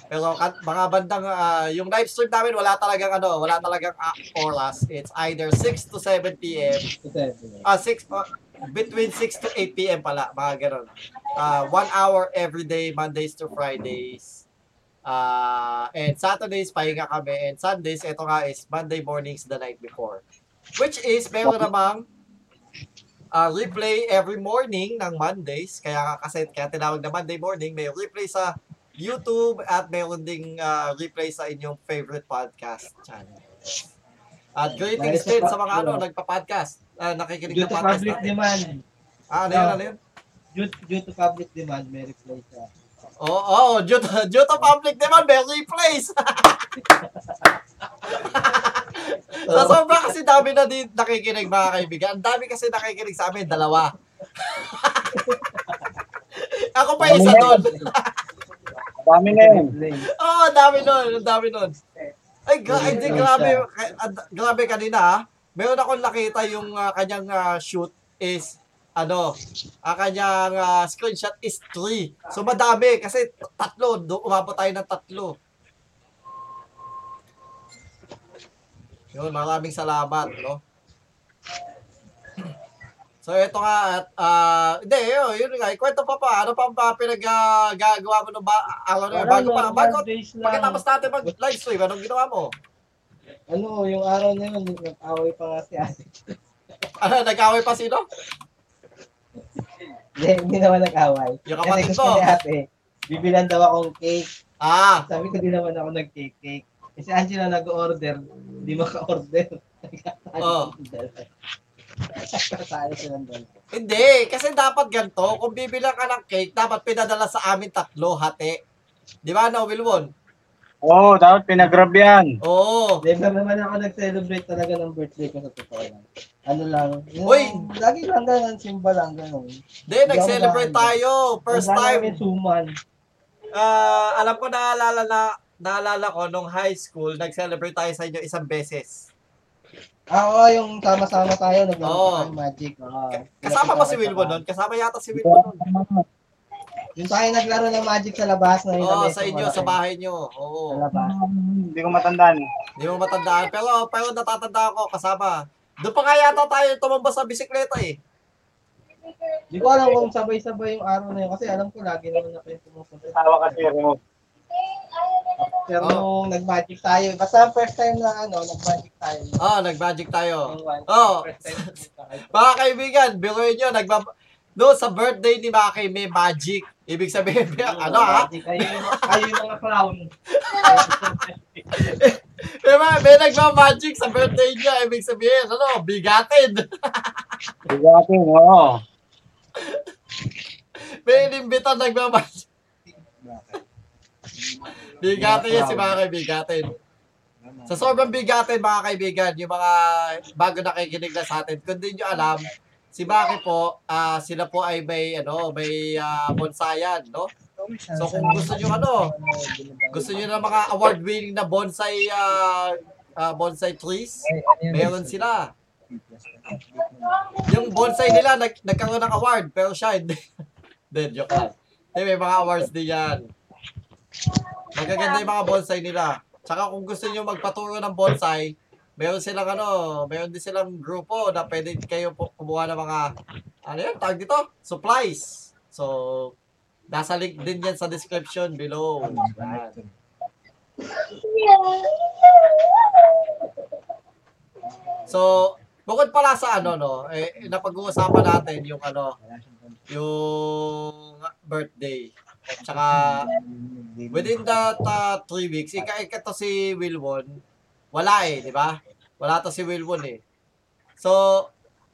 Pero kan, mga bandang, ah, yung live stream namin, wala talagang ano, wala talagang ah, oras. It's either 6 to 7 p.m. Ah, 6, ah, between 6 to 8 p.m. pala, mga ganun. Ah, one hour every day, Mondays to Fridays. Ah, and Saturdays, pahinga kami. And Sundays, ito nga is Monday mornings the night before. Which is, meron namang ah, replay every morning ng Mondays. Kaya kasi, kaya tinawag na Monday morning, may replay sa YouTube at meron ding ah, replay sa inyong favorite podcast channel. At greetings din sa mga ano, nagpa-podcast. Ah, nakikinig ng podcast public natin. demand, Ah, ano yun, ano yun? Due, due to public demand, may replay siya. Oo, oh, oh, due, to, due to public demand, may replays. *laughs* so, sobrang kasi dami na din nakikinig mga kaibigan. Ang dami kasi nakikinig sa amin, dalawa. *laughs* Ako pa isa doon. Dami na yun. Oo, oh, dami nun, ang dami nun. Ay, gra- ay, di, grabe, ka- ad- grabe kanina ha. Meron akong nakita yung ah, kanyang ah, shoot is ano, ang kanyang ah, screenshot is 3. So madami kasi tatlo, do, umabot tayo ng tatlo. Yun, maraming salamat, no? *clears throat* So ito nga at ah hindi yun, yun nga ikwento pa pa ano pa ba pinagagawa mo nung ba araw na bago pa bago pagkatapos natin mag live stream anong ginawa mo? Ano, yung araw na yun, nag-away pa nga si ate. Ano nag-away pa sino? Hindi, hindi naman nag-away. Yung Kasi kapatid gusto mo. ni ate, bibilan daw akong cake. Ah, Sabi ko, di naman ako nag-cake cake. Kasi Angela nag-order, di maka-order. *laughs* Oh. Silang dalawa. hindi kasi dapat ganito, kung bibilang ka ng cake, dapat pinadala sa amin tatlo hati. Di ba, no, Wilwon? Oo, oh, dapat pinagrab yan. Oo. Never naman ako nag-celebrate talaga ng birthday ko sa totoo lang. Ano lang, yung, Uy! lagi lang ganun, simba lang ganun. Hindi, nag-celebrate tayo. First time. namin suman. Ah, alam ko naalala na naalala ko nung high school, nag-celebrate tayo sa inyo isang beses. Ah, oo, yung sama-sama tayo, nag Oo. tayo magic. Oo. Kasama ba si Wilwon nun? Kasama yata si Wilwon nun. Yung tayo naglaro ng magic sa labas na Oo, lamesa, sa inyo, malaki. sa bahay nyo. Sa Oo. labas. Hindi ko matandaan. Hindi mo matandaan. Pero, pero natatandaan ko, kasama. Doon pa nga yata tayo tumamba sa bisikleta eh. Di ko alam kung sabay-sabay yung araw na yun kasi alam ko lagi naman na kayo pumupunta. Tawa kasi mo. Pero Oo. nung nag-magic tayo, basta first time na ano, nag-magic tayo. Oh, nag-magic tayo. Oo. Kayo. *laughs* Mga kaibigan, biruin nyo, nagba... No, sa birthday ni Maki, may magic. Ibig sabihin, *laughs* ano ha? Kayo yung, kayo yung mga clown. May, *laughs* mga- may nagma-magic sa birthday niya. Ibig sabihin, ano, bigatin. *laughs* Bigatin, oo. May inimbitan nagma-magic. Bigatin yan si mga kaibigatin. Sa sobrang bigatin mga kaibigan, yung mga bago nakikinig na sa atin, kung di nyo alam, si Maki po, ah sila po ay may, ano, may ah, bonsayan, no? So kung gusto nyo ano, gusto nyo ng mga award-winning na bonsai, ah, ah, bonsai trees, meron sila. Yung bonsai nila, nag, nagkaroon ng award, pero siya hindi. *laughs* Hindi, joke lang. Hindi, may mga awards din yan. Magaganda yung mga bonsai nila. Tsaka kung gusto nyo magpaturo ng bonsai, meron silang ano, meron din silang grupo na pwede kayo po kumuha ng mga, ano yun, tawag dito? Supplies. So, nasa link din yan sa description below. So, bukod pala sa ano, no, eh, napag-uusapan natin yung ano, yung birthday. Tsaka, within that uh, three weeks, ika ika to si Wilwon, wala eh, di ba? Wala to si Wilwon eh. So,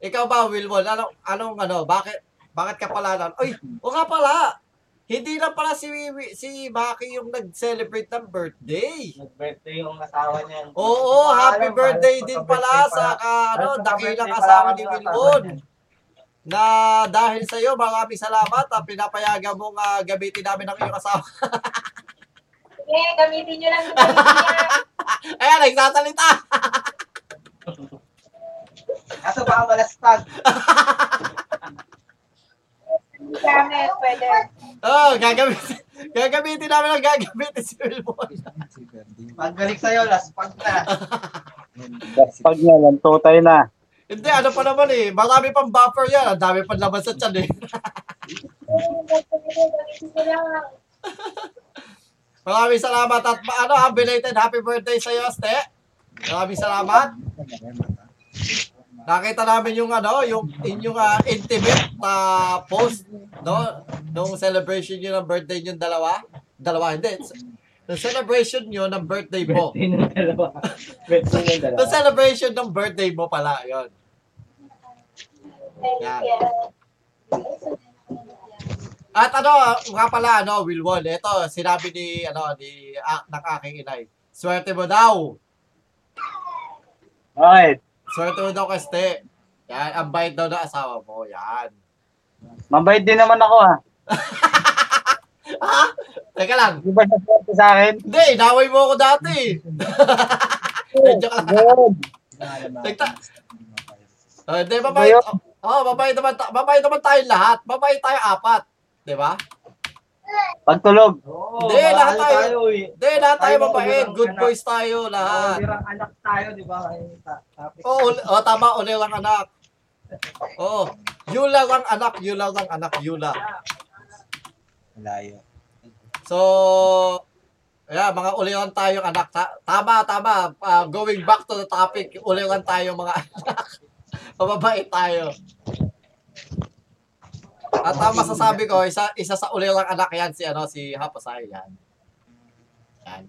ikaw ba, Wilwon, ano, anong ano, bakit, bakit ka pala na, uy, o nga pala, hindi lang pala si, si Maki yung nag-celebrate ng birthday. Nag-birthday yung asawa niya. Oo, happy Alam, birthday din pala sa ka, ano, dakilang asawa ni Wilwon. na dahil sa iyo, maraming salamat at pinapayagan mong ah, gamitin namin ang iyong asawa. *laughs* Sige, gamitin nyo lang. Gamitin niya. *laughs* Ayan, nagsasalita. *laughs* Kaso baka malastag. Gamit, pwede. Oh, gagamitin, *laughs* gagamitin namin ang gagamitin si Wilbon. Pagbalik sa'yo, laspag na. Pag niya, lanto tayo na. Hindi, ano pa naman eh. Marami pang buffer yan. Ang dami pang laman sa tiyan eh. Maraming salamat at ano, ah, belated happy birthday sa iyo, Ste. Maraming salamat. Nakita namin yung ano, yung inyong ah, intimate na post, no? Nung celebration niyo ng birthday niyo dalawa. Dalawa, hindi. Yung celebration niyo ng birthday mo. Birthday ng dalawa. *laughs* Birthday ng dalawa. The celebration ng birthday mo pala, yon. Thank Yan. At ano, nga pala, ano, Wilwon, ito, sinabi ni, ano, ni, ah, ng aking inay. Swerte mo daw. Alright. Swerte mo daw kasi. Yan, ang bait daw ng asawa mo. Yan. Mabait din naman ako ha. *laughs* Ha? Teka lang. Di ba sa sa akin? Hindi, inaway mo ako dati. Medyo ka Good. Nagta- Oh, Hindi, mabait. Oh, mabait naman, mabait naman tayong lahat. Mabait tayo apat. Di ba? Pagtulog. Oo, Hindi, lahat tayo. eh. Hindi, lahat tayo Tayo, mabait. ulirang Good anak. boys tayo lahat. Ulirang anak tayo, di ba? Oo, uli- oh, tama, uli lang anak. Oo. Yula lang anak, yula lang anak, yula. Layo. So, yeah, mga uliran tayo anak. Ta- tama, tama. Ah, going back to the topic, uliran tayo mga *laughs* anak. Mababait tayo. At ang masasabi ko, isa isa sa uliran anak yan si ano si Hapasay yan. Yan.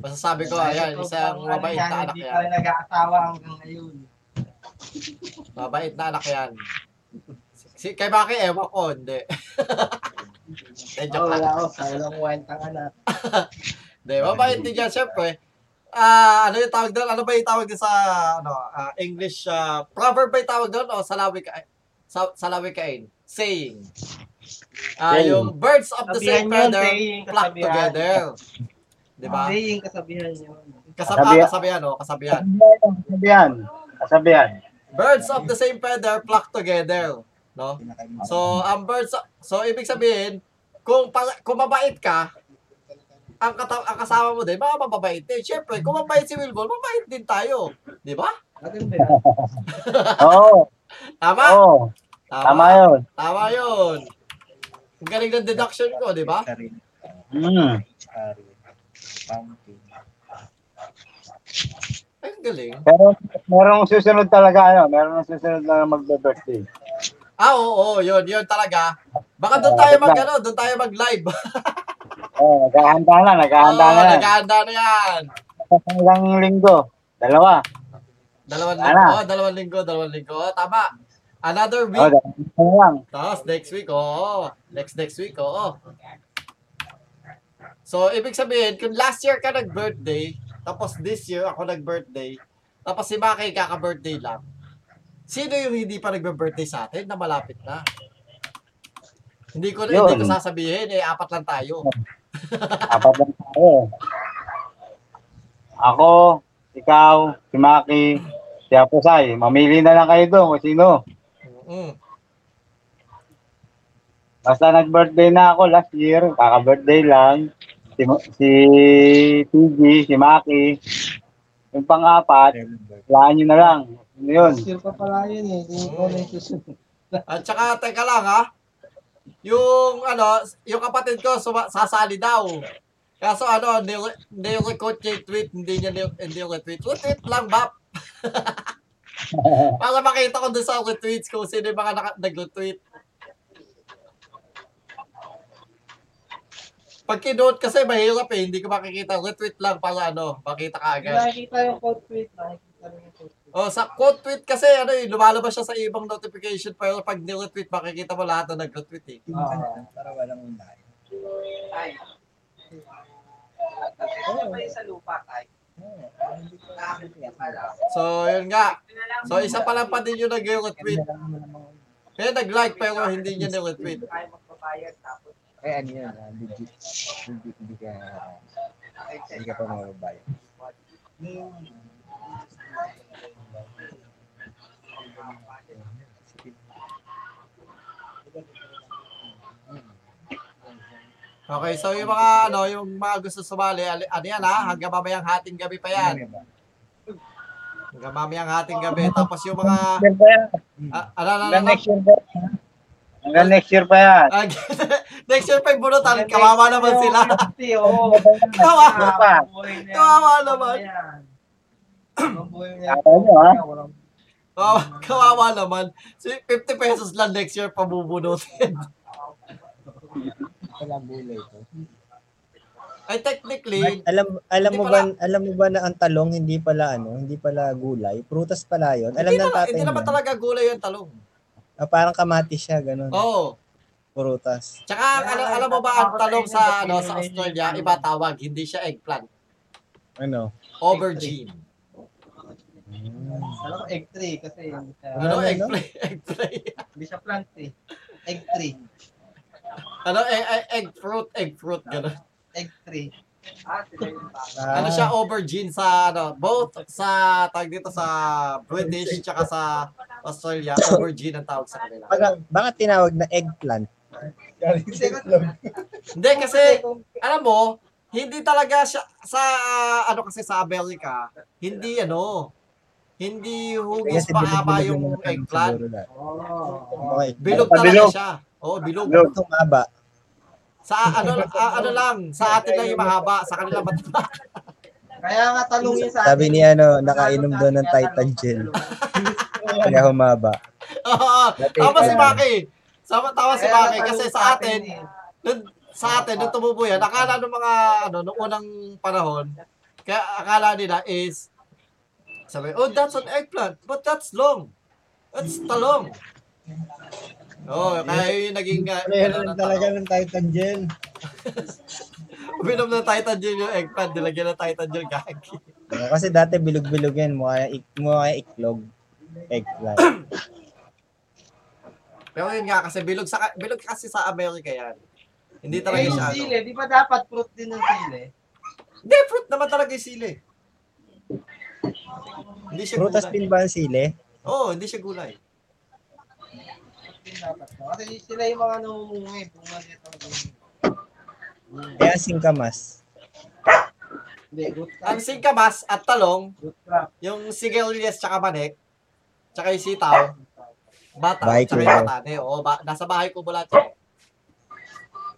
Masasabi ko, ayan, isang mabait na anak Hindi pa yan. nag-aasawa hanggang ngayon. Mabait na anak yan. Si, kay Maki, ewan ko, hindi. *laughs* Medyo Oh, wala ako. Sa walang kwentang anak. *laughs* Hindi, mabait din yan, syempre. Ah, ano yung tawag doon? Ano ba yung tawag doon sa ano, ah, English ah, proverb ba yung tawag doon o salawi ka sa salawikain? Saying. Ah, Saying. yung birds of the same feather flock together. 'Di ba? Saying kasabihan yun. Kasab Kasabihan. ah, kasabihan, oh, kasabihan. Kasabihan. Kasabihan. Birds of the same feather flock together, no? So, ang birds so ibig sabihin, kung pa- kung mabait ka, ang, kata- ang kasama mo din, baka mababait din. Siyempre, kung mabait si Wilbon, mabait din tayo. Di ba? Maganda yan. *laughs* Tama? Oo. Tama yun. Tama yun. Ang galing ng deduction ko, di ba? Mm. Ang galing. Pero merong susunod talaga ano, merong susunod na magbe-birthday. Ah, oo, oo, yun, yun talaga. Baka doon tayo mag, ano, doon tayo mag-live. *laughs* Oh, naghahanda na, naghahanda Oo, na. naghahanda na yan. Ilang linggo. Dalawa. Dalawang linggo, oh, dalawang linggo, dalawang linggo. Tama. Another week. na lang. Tapos next week, oo. Next next week, oo. So, ibig sabihin, kung last year ka nag-birthday, tapos this year ako nag-birthday, tapos si Maki kaka-birthday lang, sino yung hindi pa nagbe-birthday sa atin na malapit na? Hindi ko Yun. hindi ko sasabihin, eh apat lang tayo. Apat lang tayo. Ako, ikaw, si Maki, si Apusay. Mamili na lang kayo doon kung sino. Mm. Basta nag-birthday na ako last year, kaka-birthday lang. Si, si TG, si Maki. Yung pang-apat, laan nyo na lang. Ano yun? Sure pa pala yun eh. Hindi ko na. At saka, teka lang ha, yung ano, yung kapatid ko suma, sasali daw. Kaso ano, hindi yung record niya yung tweet, hindi niya ni- hindi retweet. Retweet lang, bap. *laughs* Para makita ko doon sa retweets kung sino yung mga naka- nag-retweet. Pag kinote kasi mahirap eh, hindi ko makikita. Retweet lang para ano, makita ka agad. Nakikita yung quote tweet. Nakikita rin yung quote tweet. Oh, sa quote tweet kasi ano eh, lumalabas siya sa ibang notification pero pag ni-retweet makikita mo lahat na nag-retweet eh. Na, para walang unay. Ay. Yung sa lupa, Tay? So, yun nga. So, isa pa lang pa din yung nag-retweet. Kaya nag-like pero hindi niya. Tayo tapos. Eh, ano yan? ah, legit. Hindi, hindi ka, hindi ka pa mababayad. Okay, so yung mga ano, yung mga gusto sumali, ali- ano yan ha, hanggang mamayang hating gabi pa yan. Hanggang mamayang hating gabi. Tapos yung mga, ah, ano, ano, Hanggang ano, next year pa yan. Hanggang next year pa yan. *laughs* Next year pa yung bunutan, kawawa naman sila. Kawawa, kawawa naman. Kawawa, kawawa naman. So, 50 pesos lang next year pabubunutin. *laughs* Wala gulay to. Ay, technically, Alam alam Hindi mo ba alam mo ba na ang talong hindi pala ano, hindi pala gulay, prutas pala 'yon. Alam hindi, ng na, tatay hindi naman talaga gulay yung talong. Ah, parang kamatis siya ganun. Oo. Prutas. Tsaka, alam, alam mo ba ang talong sa, ano, sa Australia, iba tawag, hindi siya eggplant. Ano? Aubergine. Alam ko, egg tree kasi hindi siya, Ano, Ano, ano? eggplant? *laughs* eggplant. hindi siya plant eh. Egg tree. Ano, egg, egg, egg fruit, egg fruit, gano'n. Egg tree. Ah. Ah, Ano siya, aubergine sa, ano, both sa, tag dito sa British, tsaka sa Australia, aubergine ang tawag sa kanila. Baka, baka tinawag na eggplant. Hindi, kasi, alam mo, hindi talaga siya, sa, ano kasi sa Amerika, hindi, ano, hindi hugis Kasi mahaba bilog-bilog yung ang eggplant. siguro na. Oh. Okay. Bilog Basta talaga bilog. siya. Oo, bilog. Bilog. Ito maba. Sa ano ah, ano lang, sa atin lang yung mahaba, sa kanila mataba. Kaya nga talungin sa Sabi ni ano, nakainom daw ng Titan Gel. Kaya humaba. Oo. Tama si Maki. Sama tama si Kaya Maki kasi sa atin, nung, sa atin nung tumubo yan, akala ng mga ano nung unang panahon, kaya akala nila is sabi, oh, that's an eggplant, but that's long. That's talong. Oo, oh, kaya yun yung naging uh, ano, ng talong. ng Titan Gel. *laughs* Uminom ng Titan Gel yung eggplant, nilagyan ng Titan Gel gagi. Kasi dati bilog-bilog yan, mukha yung, ik- mukha yung iklog. Eggplant. *coughs* Pero yun nga kasi bilog sa bilog kasi sa Amerika yan. Hindi talaga Eh, yung siya ano. sili, di ba dapat fruit din ng sili? Hindi, fruit naman talaga yung sili. Hindi siya Prutas gulay. din ba ang sili? Oo, oh, hindi siya gulay. Kasi sila yung mga. Bunga dito. Kaya singkamas. Hindi, Ang singkamas at talong, Root crop. yung sigarilyas tsaka manik, tsaka yung sitaw, bata, Bahay tsaka kubo. yung batane. Oo, ba, nasa bahay ko mula yan.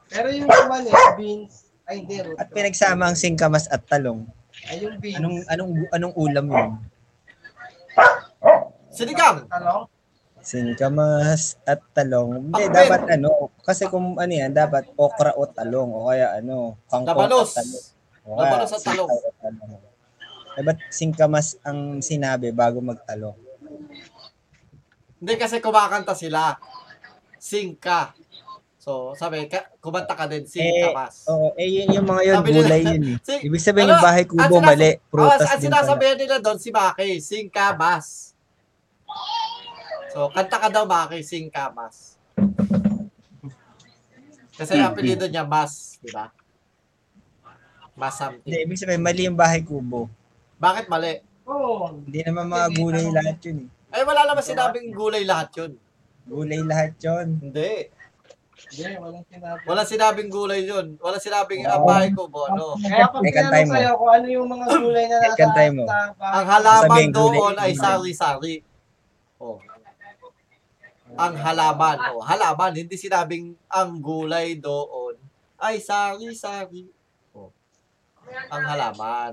Pero yung kumanis, beans, ay hindi, root At pinagsama ang singkamas at talong. Ay yung beans. Anong anong anong ulam 'yun? Sinigang! Talong? Singkamas at talong. Hindi, Pakbet. dapat ano, kasi kung ano yan, dapat okra o talong o kaya ano, kangkong Labanos! at talong. O kaya Labanos at talong. at talong. Dapat singkamas ang sinabi bago magtalong. Hindi kasi kumakanta sila. Singka. So, sabi, ka, kumanta ka din, singkamas. Oo, eh yun yung mga yun, Sabi nila- gulay yun eh. *laughs* Si- Ibig sabihin Ano, yung bahay ang kubo, sinas- mali. Prutas ang din pala. sinasabihan nila doon si Maki, singkamas. So, kanta ka daw Maki, singkamas. Kasi ang apelido niya Mas, di ba? Mas Hindi, something. ibig sabihin, mali yung bahay kubo. Bakit mali? Oo. Hindi naman mga gulay lahat yun eh. Ay, wala naman sinabing gulay lahat yun. Gulay lahat yun. Hindi. Hindi, walang sinabi. Wala sinabing gulay yun. Wala sinabing ang bahay ko, ano. Kaya pag Eh, tinanong mo. sa'yo kung ano yung mga *clears throat* gulay na nasa sa bahay, Ang halaman doon ay sari-sari. Oh. Ang halaman. Oh, halaman. Hindi sinabing ang gulay doon ay sari-sari. Oh. Ang halaman.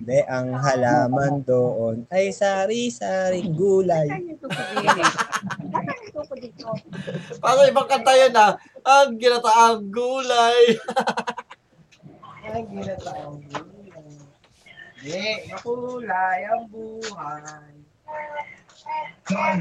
Hindi, ang halaman doon ay sari-saring gulay. Parang ibang kanta yun ah. Ang ginataang gulay. Ay, ginataang gulay. Hindi, makulay ang buhay.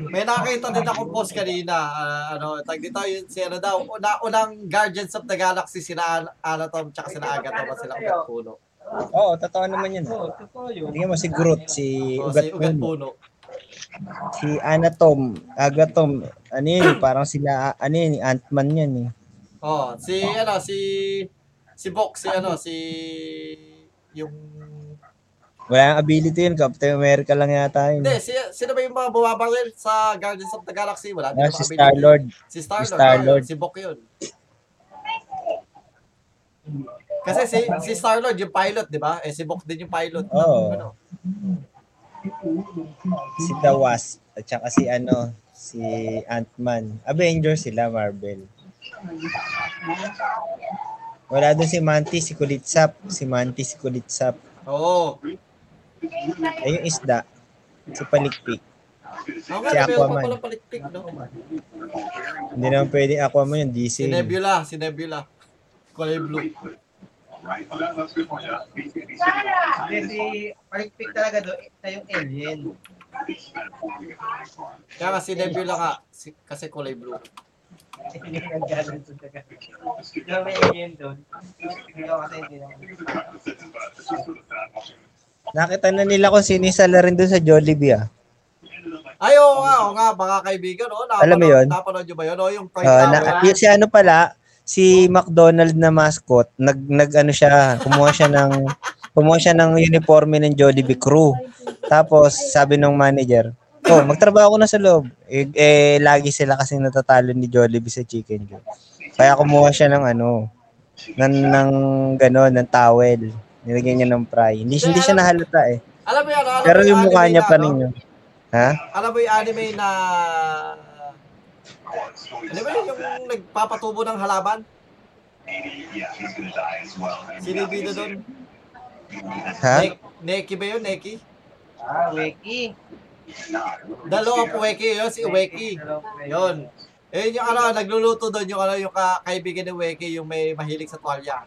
May nakita din akong post kanina. ah, ano, tag dito yun, si ano daw, una, unang Guardians of the Galaxy, sina An- Anatom, tsaka sina Agatom, at sila Ugat Puno. Oo, totoo naman yun. Oo, totoo yun. Tingnan mo si Groot, si Ugat si Ugat Puno. Puno. Si Anatom, Agatom, ano yun, parang sila, ano yun, Ant-Man yan eh. Oh, si ano, si si Bok, si ano, si yung Wala yung ability yun, Captain America lang yata yun. Hindi, si, sino ba yung mga bumabaril sa Guardians of the Galaxy? Wala Ah, si. Star-Lord. Si Star-Lord. Si Star-Lord. oh, Si Bok yun. Kasi si si Star-Lord yung pilot, di ba? Eh si Bok din yung pilot. Oo. Ano. Si The Wasp, at saka si ano, si Ant-Man. Avengers sila, Marvel. Wala doon si Mantis, si Kulitsap. Si Mantis, si Kulitsap. Oo. Ay, yung isda. Si Palikpik. Ako Si Aquaman. pala palikpik, no? Hindi naman pwede Aquaman yung Si DC. Nebula, si Nebula. Kulay blue. Hindi, si Palikpik talaga doon, ito yung alien. Kaya nga si Nebula si, kasi kulay blue. Hindi yung naggalan sa. Yung may alien doon. Ikaw kasi hindi naman. Nakita na nila kung sino yung salarin doon sa Jollibee ah. Ay, oo nga, oo nga, mga kaibigan, oh. Napanood, Alam mo yun? Napanood nyo ba yun? Oh, yung Pride Ah, na, y- si ano pala, si McDonald na mascot, nag nag ano siya, kumuha siya ng kumuha siya ng uniforme ng Jollibee crew. Tapos sabi ng manager, "Oh, magtrabaho ko na sa loob." Eh, eh lagi sila kasi natatalo ni Jollibee sa chicken joy. Kaya kumuha siya ng ano, ng ng gano'n, ng towel. Nilagyan niya ng fry. Hindi, hindi siya nahalata eh. Alam mo yan, alam Pero yung mukha niya pa no? rin yun. Ha? Alam mo yung anime na... Mo yun, yung nagpapatubo ng halaman? Sino yung bida doon? Ha? Ne- Neki ba yun? Neki? Ah, Weki. Dalawa po Weki yun, si Weki. Yun. Eh, yung ano, nagluluto doon yung ano, yung ka- kaibigan ni Weki, yung may mahilig sa tuwalya.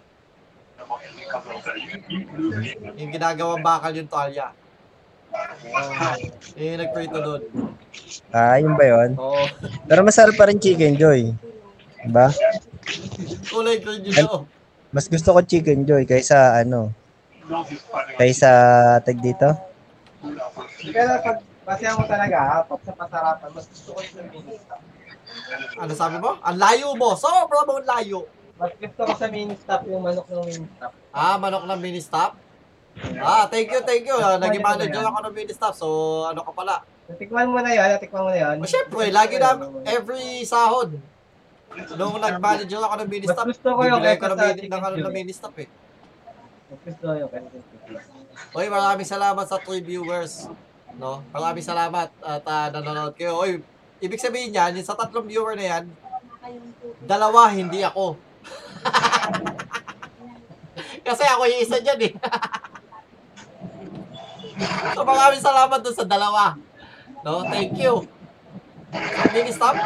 Yung ginagawang bakal yung tuwalya. Eh, nagprito doon. Ah, yun ba yun? Oo. Pero masarap pa rin chicken joy. Diba? Kulay green yun, oh. Mas gusto ko chicken joy kaysa ano, kaysa tag dito. Pero pag pasya mo talaga, pag sa pasarapan, mas gusto ko yung mini stop. Ano sabi mo? Ang layo mo. Sobra mo layo. Mas gusto ko sa mini stop yung manok ng mini stop. Ah, manok ng mini stop. Ah, thank you, thank you. Ah, naging manager ako ng mini stop. So, ano ka pala? Tikman mo na yan, tikman mo na yan. O, syempre, lagi na, every sahod. Nung nag-manager ako ng mini Mas stop, gusto ko yung bibigay ko kaysa ng, sa mini, chicken ng, ano, joy. ng mini stop eh. Mas gusto ko yung kanyang Oy, maraming salamat sa 3 viewers. No? Maraming salamat at ah, nanonood kayo. Oy, ibig sabihin niyan, yung sa tatlong viewer na yan, dalawa hindi ako. *laughs* Kasi ako yung isa dyan eh. *laughs* so maraming salamat dun sa dalawa. No, thank you. Mini stop?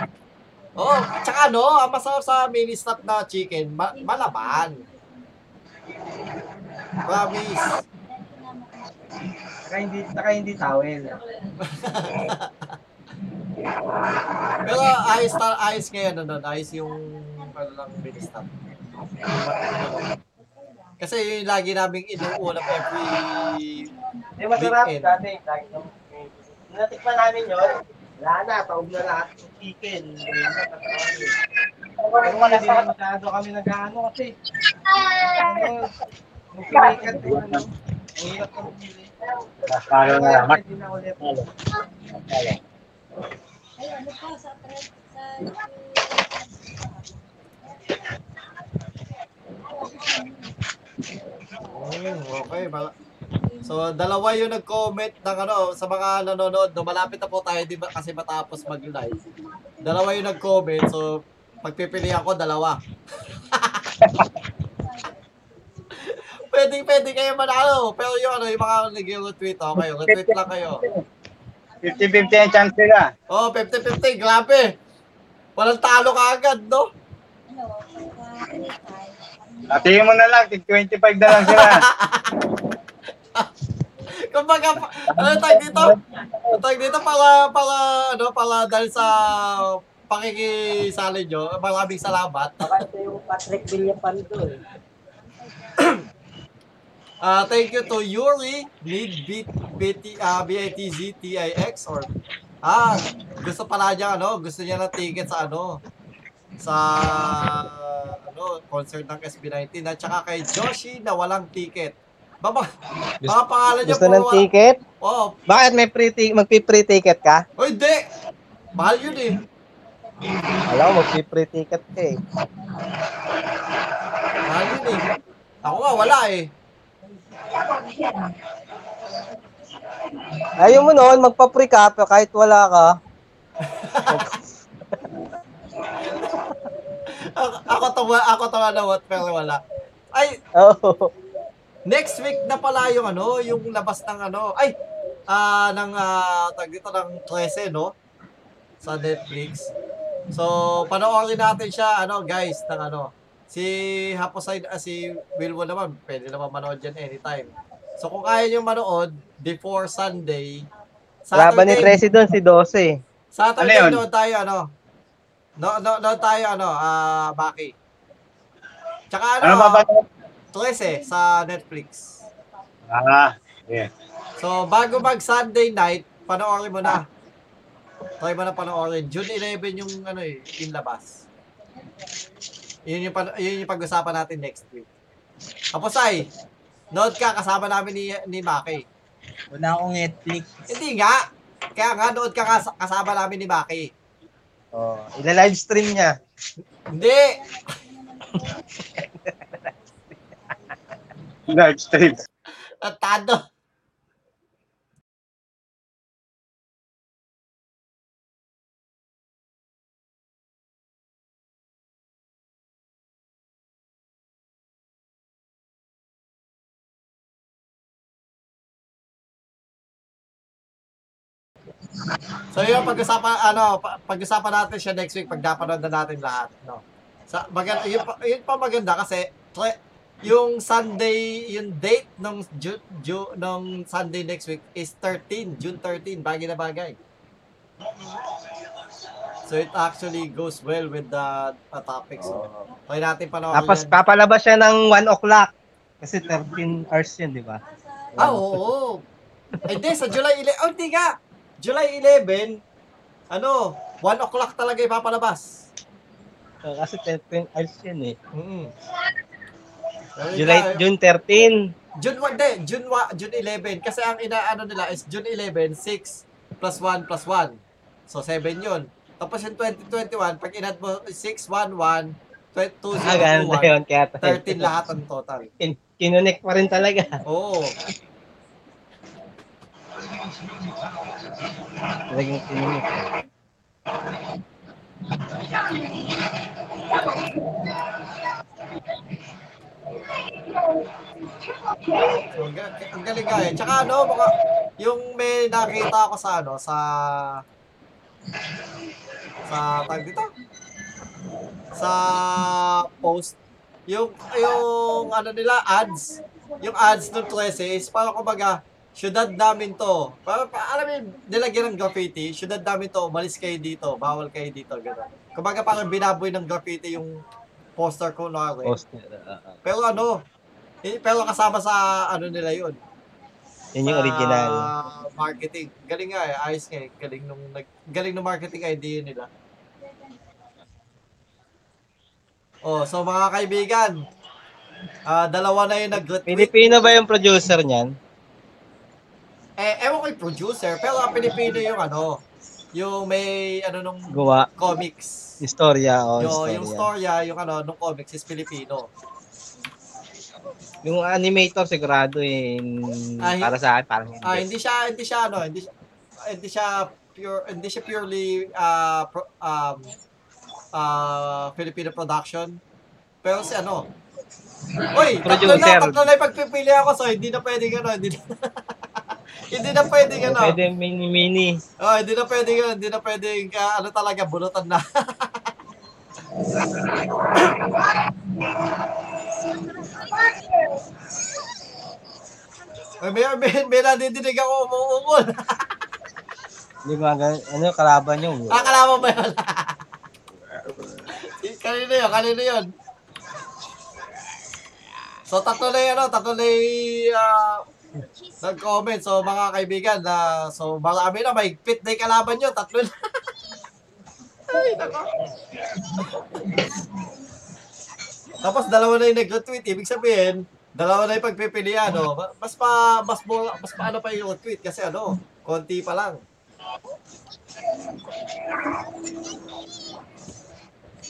Oh, tsaka ano, ang masarap sa mini stop na chicken, ma- malaman. Promise. Saka hindi, saka hindi towel. Pero ayos, ta- ayos ngayon, ano, ayos yung ano lang mini stop. Kasi yun yung lagi naming inuulam every Hindi masarap Weekend. dati. Lagi nung Nung natikman namin yun, wala na, taob na lahat ng chicken. Pero wala hindi na masyado kami nag-ano kasi. Ano, yung pinikat, ano, ang hirap ng pili. Talo na lang. Pwede na ulit. Ay, ano pa sa thread sa Mm, okay. Mal- so, dalawa yung nag-comment ng ano, sa mga nanonood. No, malapit na po tayo di ba, kasi matapos mag-live. Dalawa yung nag-comment. So, pagpipili ako, dalawa. *laughs* pwede, pwede kayo manalo. Pero yung ano, yung mga nag-retweet, okay, retweet lang kayo. 50-50 ang chance nila. Oh, 50-50, grabe. Walang talo ka agad, no? ano, anytime. Atiin mo na lang, tig 25 na lang sila. *laughs* Kumbaga, ano tag dito? Ano tag dito para, para, ano, para dahil sa pakikisali nyo, maraming salamat. Baka ito yung Patrick Villapan doon. *clears throat* Ah, thank you to Yuri, Need B, BT, uh, BITZ, TIX, or Ah, gusto pala niya, ano, gusto niya ng ticket sa ano, sa, ano, concert ng SB19 at saka kay Joshi na walang ticket. Baba, mga pangalan niya Gusto puro ng wala- ticket? Oo. Bakit may free ticket? Magpi-free ticket ka? Oh, hindi. Mahal yun eh. Alam ko, magpi-free ticket ka eh. Mahal yun eh. Ako nga, wala eh. Ayaw mo noon, magpa-free ka kahit wala ka. Ako, ako tawa, ako tawa na what, pero wala. Ay, Oo. next week na pala yung ano, yung labas ng ano, ay, ah, ng, ah, tag dito ng 13, no? Sa Netflix. So, panoorin natin siya, ano, guys, ng ano, si Haposay, ah, si Wilwo naman, pwede naman manood dyan anytime. So, kung kaya nyo manood, before Sunday, Laban ni Tracy doon, si 12. Saturday, Ano tayo, ano, no, no, nood tayo, ano, ah, Baki. Tsaka ano, Ano ba ba? 13 sa Netflix. Ah, yeah. So, bago mag Sunday night, panoorin mo na. Try mo na panoorin. June 11 yung ano eh, yung labas. Yun yung, pan- yun yung pag-usapan natin next week. Tapos ay, nood ka kasama namin ni, ni Maki. Wala akong Netflix. Hindi nga. Kaya nga, nood ka kas- kasama namin ni Maki. Oh, ila-live stream niya. Hindi. Live stream. Tatado. So yun, pag-usapan, ano, pa- pag-usapan natin siya next week pag napanood na natin lahat, no. Sa maganda, yun, pa, yun pa maganda kasi tre- yung Sunday, yung date ng Ju, Ju, ng Sunday next week is 13, June 13, bagay na bagay. So it actually goes well with the uh, topic. So, try natin panoorin Tapos yan. papalabas siya ng 1 o'clock. Kasi 13 hours yun, di ba? Ah, oo. oo. Eh, Hindi, sa July 11. Oh, hindi nga. July 11, ano, 1 o'clock talaga ipapalabas. So, kasi 13 hours yun eh. Pero July, June 13. June 1, hindi. June, wa- June 11. Kasi ang inaano nila is June 11, 6 plus 1 plus 1. So, 7 yun. Tapos yung 2021, pag inad mo 6, 1, 1, 2, 0, Ah, ganun na 2, yun. Kaya 1, 13 lahat ang total. kin- kinunik pa rin talaga. Oo. Talagang kinunik. Ang, ga- ang galing nga eh. Tsaka ano, baka, yung may nakita ako sa ano, sa, sa, tag dito? Sa post, yung, yung ano nila, ads, yung ads ng 13 is parang kumbaga, syudad namin to. Parang, pa, alam mo nilagyan ng graffiti, syudad namin to, umalis kayo dito, bawal kayo dito, gano'n. Kumbaga parang binaboy ng graffiti yung poster ko na Poster. ah, ah. Pero ano, eh, pero kasama sa ano nila yun. Yun yung original. marketing. Galing nga eh. Ayos nga eh. Galing nung, nag, galing nung marketing idea nila. Oh, so mga kaibigan, ah dalawa na yung nag-retweet. Pilipino ba yung producer niyan? Eh, ewan ko yung producer, pero ang Pilipino yung ano, yung may ano nung Gawa. comics. Istorya o yung, istorya. yung storya, yung ano, nung comics is Filipino. Yung animator sigurado eh. Ah, para sa akin parang hindi. Ah, hindi siya hindi siya ano, hindi siya hindi siya pure hindi siya purely uh, pro, um uh, Filipino production. Pero si ano, Oy, tatlo na, tatlo na yung pagpipili ako, so hindi na pwedeng ano, hindi na, *laughs* hindi na pwedeng ano. Pwede mini-mini. Oh, hindi na pwedeng hindi na pwedeng uh, ano talaga, bulutan na. *laughs* Ay, may, may, may nadidinig ako umuungol. Di ba? Ano kalaban nyo? Ah, kalaman ba yun? *laughs* kanino yun? Kanino yun? So, tatlo na yun, ano? Tatlo na yung, ah, nag-comment. So, mga kaibigan, na so, marami na, may pit na yung kalaban nyo. Tatlo na. Ay, nako. Tapos, dalawa na yung nag-tweet. Ibig sabihin, dalawa na yung pagpipilian, no? Mas pa, mas, mo, mas pa ano pa yung tweet kasi ano, konti pa lang.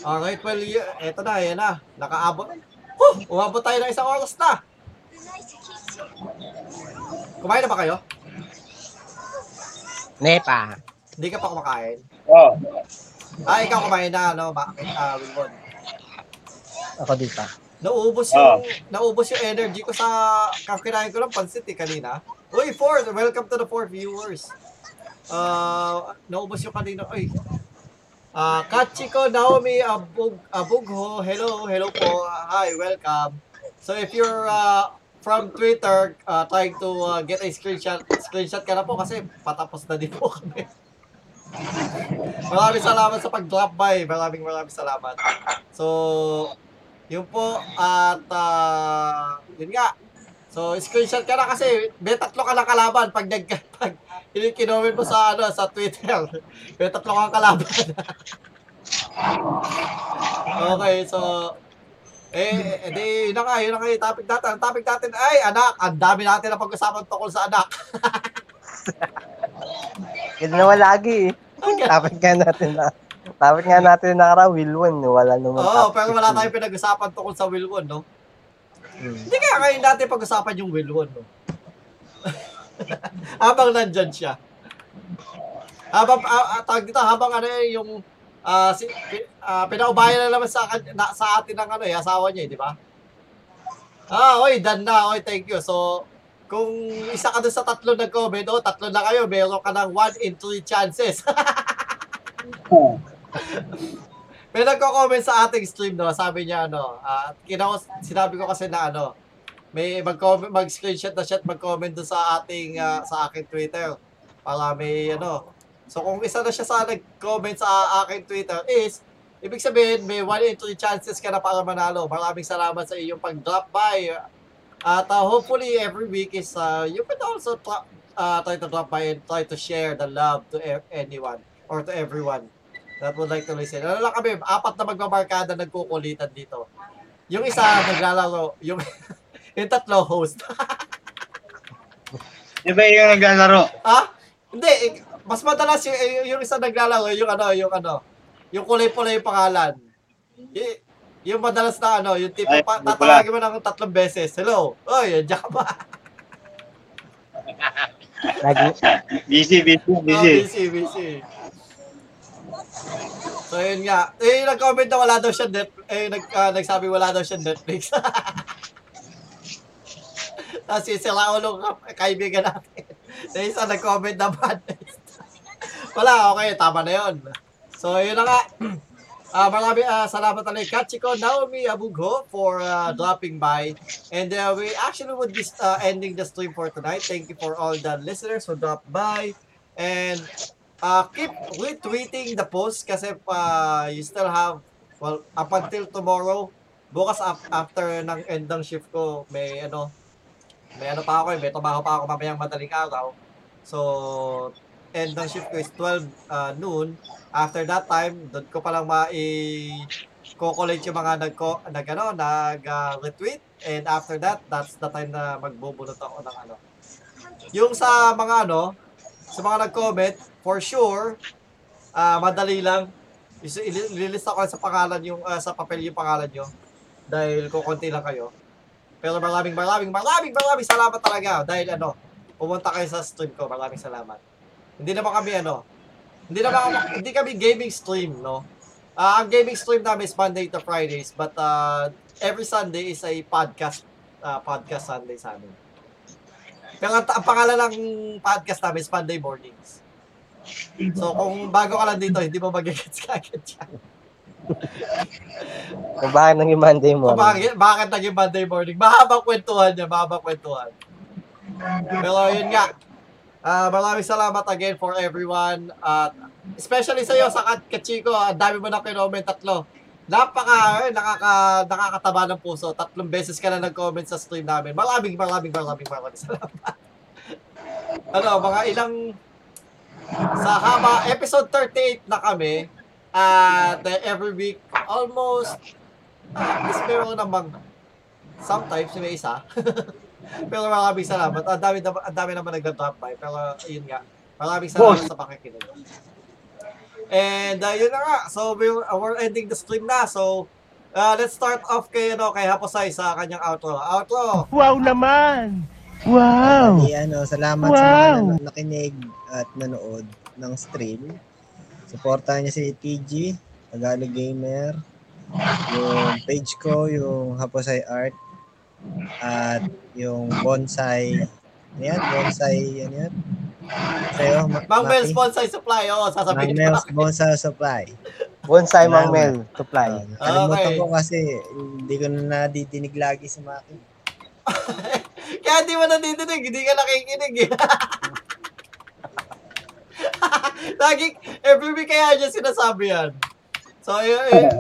Alright, well, eto na, yan na. Nakaabot. Huh! Umabot tayo ng isang oras na. Kumain na ba kayo? Nepa. Hindi ka pa kumakain? Oh, Ah, ikaw kumain na, no? Bakit, ah, Wilbon? Ako dito. Naubos yung, naubos yung energy ko sa, kakinain ko lang pansit eh, kanina. Uy, four! Welcome to the four viewers. Uh, naubos yung kanina. Uy. Ah, Kachiko Naomi Abug, Abugho, hello, hello po. Hi, welcome. So if you're uh, from Twitter, uh, trying to uh, get a screenshot, screenshot ka na po kasi patapos na din po kami. *laughs* maraming salamat sa pag-drop by. Maraming maraming salamat. So, yun po. At, uh, yun nga. So, screenshot ka na kasi may tatlo ka lang kalaban pag nag pag kinoment mo sa ano sa Twitter. May tatlo kang kalaban. *laughs* okay, so eh, eh, di, yun na nga, yun na nga yung topic natin. Ang topic natin ay, anak, ang dami natin na pag-usapan tungkol sa anak. *laughs* Ganun naman lagi eh. Dapat nga natin na. Dapat nga natin na araw, Wilwon. Wala naman. Oo, topic pero wala eh. tayong pinag-usapan tungkol sa Wilwon, no? Hmm. Hindi kaya ngayon natin pag-usapan yung Wilwon, no? *laughs* habang nandyan siya. Habang, ah, tawag dito, habang ano eh, yung, ah, si, ah, pinaubayan na naman sa, na, sa atin ng ano eh, asawa niya, eh, di ba? Ah, oy, done na, oy, thank you. So, kung isa ka dun sa tatlo nag-comment, oh, tatlo na kayo, meron ka ng 1 in 3 chances. *laughs* May nagko-comment sa ating stream, no? Sabi niya, ano, ah, kinaus, sinabi ko kasi na, ano, may mag-screenshot na siya at mag-comment doon sa ating, ah, sa aking Twitter. Para may, ano, so kung isa na siya sa nag-comment sa aking Twitter is, ibig sabihin, may 1 in 3 chances ka na para manalo. Maraming salamat sa iyong pag-drop by. At ah, hopefully, every week is, uh, you can also tra- uh, try to drop by and try to share the love to e- anyone or to everyone that would like to listen. Ano lang kami, apat na magbabarkada nagkukulitan dito. Yung isa naglalaro, yung *laughs* yung tatlo host. *laughs* di ba yung naglalaro? ah? Hindi, mas madalas yung, eh, yung isa naglalaro, yung ano, yung ano, yung kulay-pula yung pangalan. Y- yung madalas na ano, yung tipo, Ay, pa, tatawagin mo ng tatlong beses. Hello. Oy, andiyan ka ba? Lagi, *laughs* Busy, busy, Oh, busy. busy, busy. So, yun nga. Eh, yung nag-comment na wala daw siya net, eh, nag, ah, nagsabi wala daw siya Netflix. *laughs* Tapos yung sila ulong ka- kaibigan natin. *laughs* Na isa nag-comment naman. Wala, okay, tama na yun. So, yun na nga. *clears throat* Ah, marami ah, salamat ulit Kachiko Naomi Abugho for ah, dropping by. And uh, we actually would be uh, ending the stream for tonight. Thank you for all the listeners who dropped by. And uh, keep retweeting the post kasi uh, you still have, well, up until tomorrow, bukas af- after ng end ng shift ko, may ano, may ano pa ako eh, may trabaho pa ako mamayang madaling araw. So, end ng shift ko is 12 uh, noon. After that time, doon ko palang mai kokolate yung mga nag nag ano, nag uh, retweet and after that, that's the time na magbubunot ako ng ano. Yung sa mga ano, sa mga nag-comment, for sure, ah madali lang. Is- ili- Ililista ko sa pangalan yung ah, sa papel yung pangalan nyo dahil kukunti lang kayo. Pero maraming maraming maraming maraming salamat talaga dahil ano, pumunta kayo sa stream ko. Maraming salamat. Hindi naman kami ano, hindi naman hindi kami gaming stream, no. Ah, ang gaming stream namin is Monday to Fridays, but uh, every Sunday is a podcast ah, podcast Sunday sa amin. Pero ang, ang pangalan ng podcast namin is Monday Mornings. So kung bago ka lang dito, hindi mo magigets ka agad yan. kung bakit naging Monday mo. Kung bakit, bakit naging Monday morning? Mahabang kwentuhan niya, mahabang kwentuhan. Pero yun nga, ah maraming salamat again for everyone. At especially sa iyo, sa Kat- Kachiko, ang dami mo na kinoment tatlo. napaka, eh, nakaka, nakakataba ng puso. Tatlong beses ka na nag-comment sa stream namin. Maraming, maraming, maraming, maraming salamat. ano, mga ilang, sa haba, episode 38 na kami, at uh, every week, almost, at least meron namang, sometimes may isa. *laughs* pero maraming salamat. Ang dami, ang dami naman nag-drop by. Pero, yun nga. Maraming salamat sa pakikinig. And uh, yun na nga. So we're, uh, we're ending the stream na. So uh, let's start off kay ano kay Haposay sa kanyang outro. Outro. Wow naman! Wow! Bali, ano, salamat sa mga nan- nakinig at nanood ng stream. Suportahan niyo si TG, Tagalog Gamer, yung page ko, yung Haposay Art, at yung Bonsai, ano yan? Bonsai, ano yan? Sa'yo, Ma- Mang Maki? Bonsai Supply. Oo, Mang sasabihin ko. Mel's Bonsai Supply. Bonsai. Mang Mel, supply. Uh, nakalimutan Okay. ko kasi hindi ko na nadidinig lagi si Maki. *laughs* Kaya hindi mo nandidinig. Hindi ka nakikinig eh. *laughs* Lagi, every week kaya niya sinasabi yan. So, yun. yun.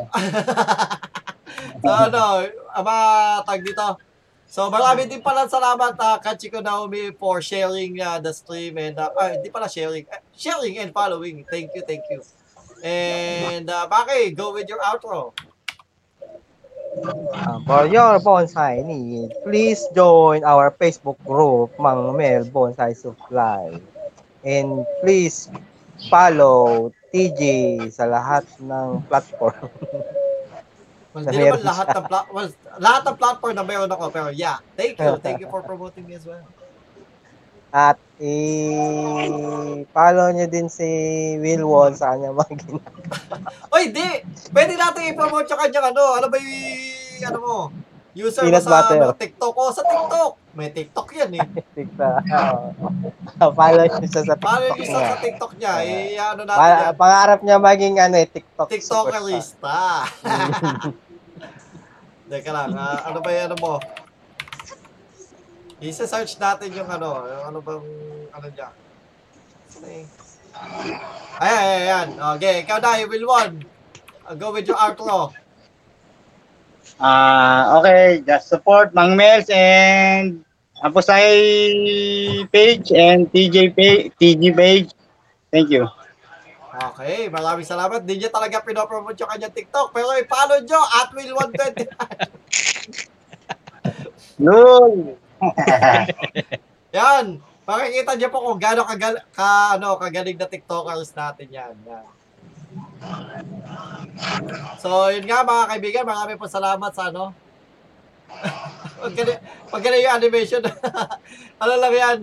*laughs* so, ano, ama, tag dito. So, marami din pala salamat uh, Kachiko Naomi for sharing uh, the stream and, uh, ah, hindi pala sharing, eh, sharing and following. Thank you, thank you. And, uh, Maki, go with your outro. Uh, for your bonsai needs, please join our Facebook group, Mang Mel Bonsai Supply. And please follow TJ sa lahat ng platform. *laughs* Well, Na di naman lahat ng pla- well, lahat ng platform na meron ako pero yeah, thank you. *laughs* Thank you for promoting me as well. At i-follow nyo din si Wilwon sa kanyang mga ginagawa. *laughs* Oy, di. Pwede natin i-promote yung kanyang ano, ano ba yung ano mo? User mo Peanut sa butter. ano, TikTok o sa TikTok. May TikTok yan eh. *laughs* TikTok. follow nyo siya sa TikTok yung niya. sa TikTok niya? Eh, ano natin Pa- yan? pangarap niya maging ano eh, TikTok. TikTokerista. Teka lang, ah, ano ba yung ano mo? Isa-search natin yung ano, yung ano bang, ano niya. Ano eh? Ayan, ayan, ayan. Okay, ikaw na, you will one. Go with your outro. Ah, okay, just support Mang Mels and Aposay page and TJ page, TG page. Thank you. Okay, maraming salamat. Di niya talaga pinopromote yung kanyang TikTok. Pero i-follow nyo at will120. *laughs* Yun. *laughs* yan. Makikita niyo po kung gaano kagal ka, ano, kagaling na TikTokers natin yan. yan. So, yun nga mga kaibigan, marami po salamat sa ano. *laughs* pag, gani yung animation, ano lang yan,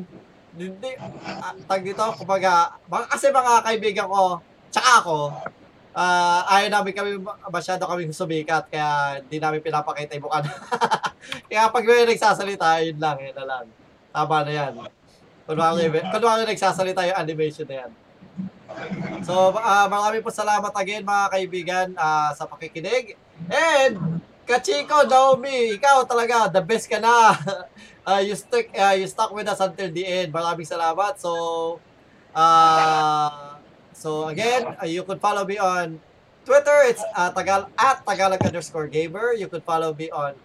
hindi, ah, tag dito, kumbaga, mga, kasi mga kaibigan ko, tsaka ako, ah ayaw namin kami, masyado kami sumikat, kaya hindi namin pinapakita yung mukha. *laughs* kaya pag may nagsasalita, yun lang, yun na lang. Tama na yan. Kunwari, kunwari nagsasalita yung animation na yan. So, ah marami po salamat again mga kaibigan ah, sa pakikinig. And, Kachiko, Naomi, ikaw talaga, the best ka na. *laughs* Ah, you stuck ah, you stuck with us until the end. Maraming salamat. So, uh, so again, ah, you could follow me on Twitter. It's uh, Tagal at Tagalog underscore gamer. You could follow me on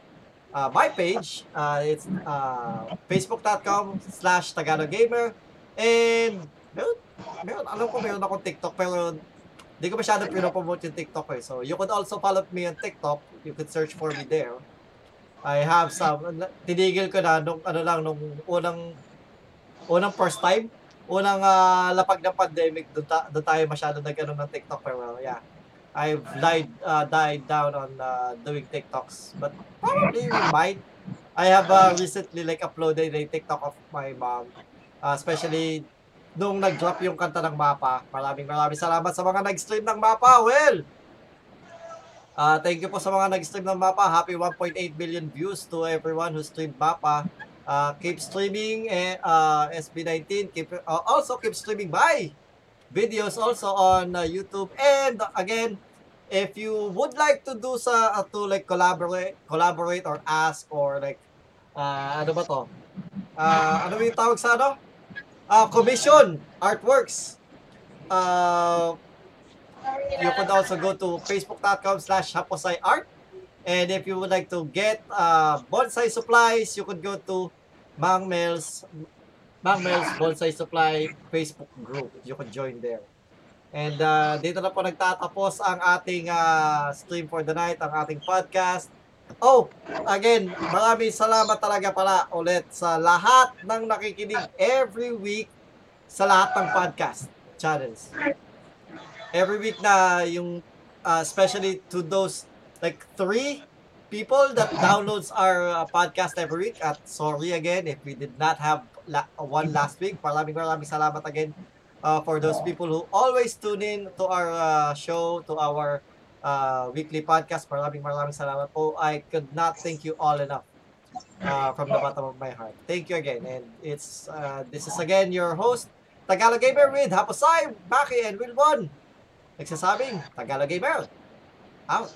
uh, my page. Uh, it's uh, facebook.com slash Tagalog gamer. And meron, meron, alam ko meron akong TikTok pero hindi ko masyado pinopromote yung TikTok eh. So you could also follow me on TikTok. You could search for me there. I have some, tinigil ko na nung ano lang, nung unang, unang first time, unang ah, lapag ng pandemic, doon, ta- doon tayo masyado nag-ano ng TikTok pero yeah. I've died, uh, died down on uh, doing TikToks. But probably we might. I have uh, recently like uploaded a TikTok of my mom. Uh, especially nung nag-drop yung kanta ng mapa. Maraming maraming salamat sa mga nag-stream ng mapa. Well, uh, thank you po sa mga nag-stream ng mapa. Happy 1.8 billion views to everyone who streamed mapa. Uh, keep streaming eh, uh, SB19. Keep, uh, also keep streaming by videos also on uh, YouTube. And uh, again, if you would like to do sa uh, to like collaborate collaborate or ask or like uh, ano ba to? Uh, ano yung tawag sa ano? Uh, commission artworks. Uh, you could also go to facebook.com slash haposayart. And if you would like to get uh, bonsai supplies, you could go to Mang Mel's Mang Mel's Bonsai Supply Facebook group. You could join there. And uh, dito na po nagtatapos ang ating uh, stream for the night, ang ating podcast. Oh, again, maraming salamat talaga pala ulit sa lahat ng nakikinig every week sa lahat ng podcast channels. Every week na yung, uh, especially to those like three people that downloads our uh, podcast every week. At sorry again if we did not have la- one last week. Maraming maraming salamat again uh, for those people who always tune in to our uh, show, to our uh, weekly podcast. Maraming maraming salamat po. I could not thank you all enough uh, from the bottom of my heart. Thank you again. And it's uh, this is again your host, Tagalog Gamer with Haposay, Baki, and Wilbon. Nagsasabing, Tagalog Gamer. Out.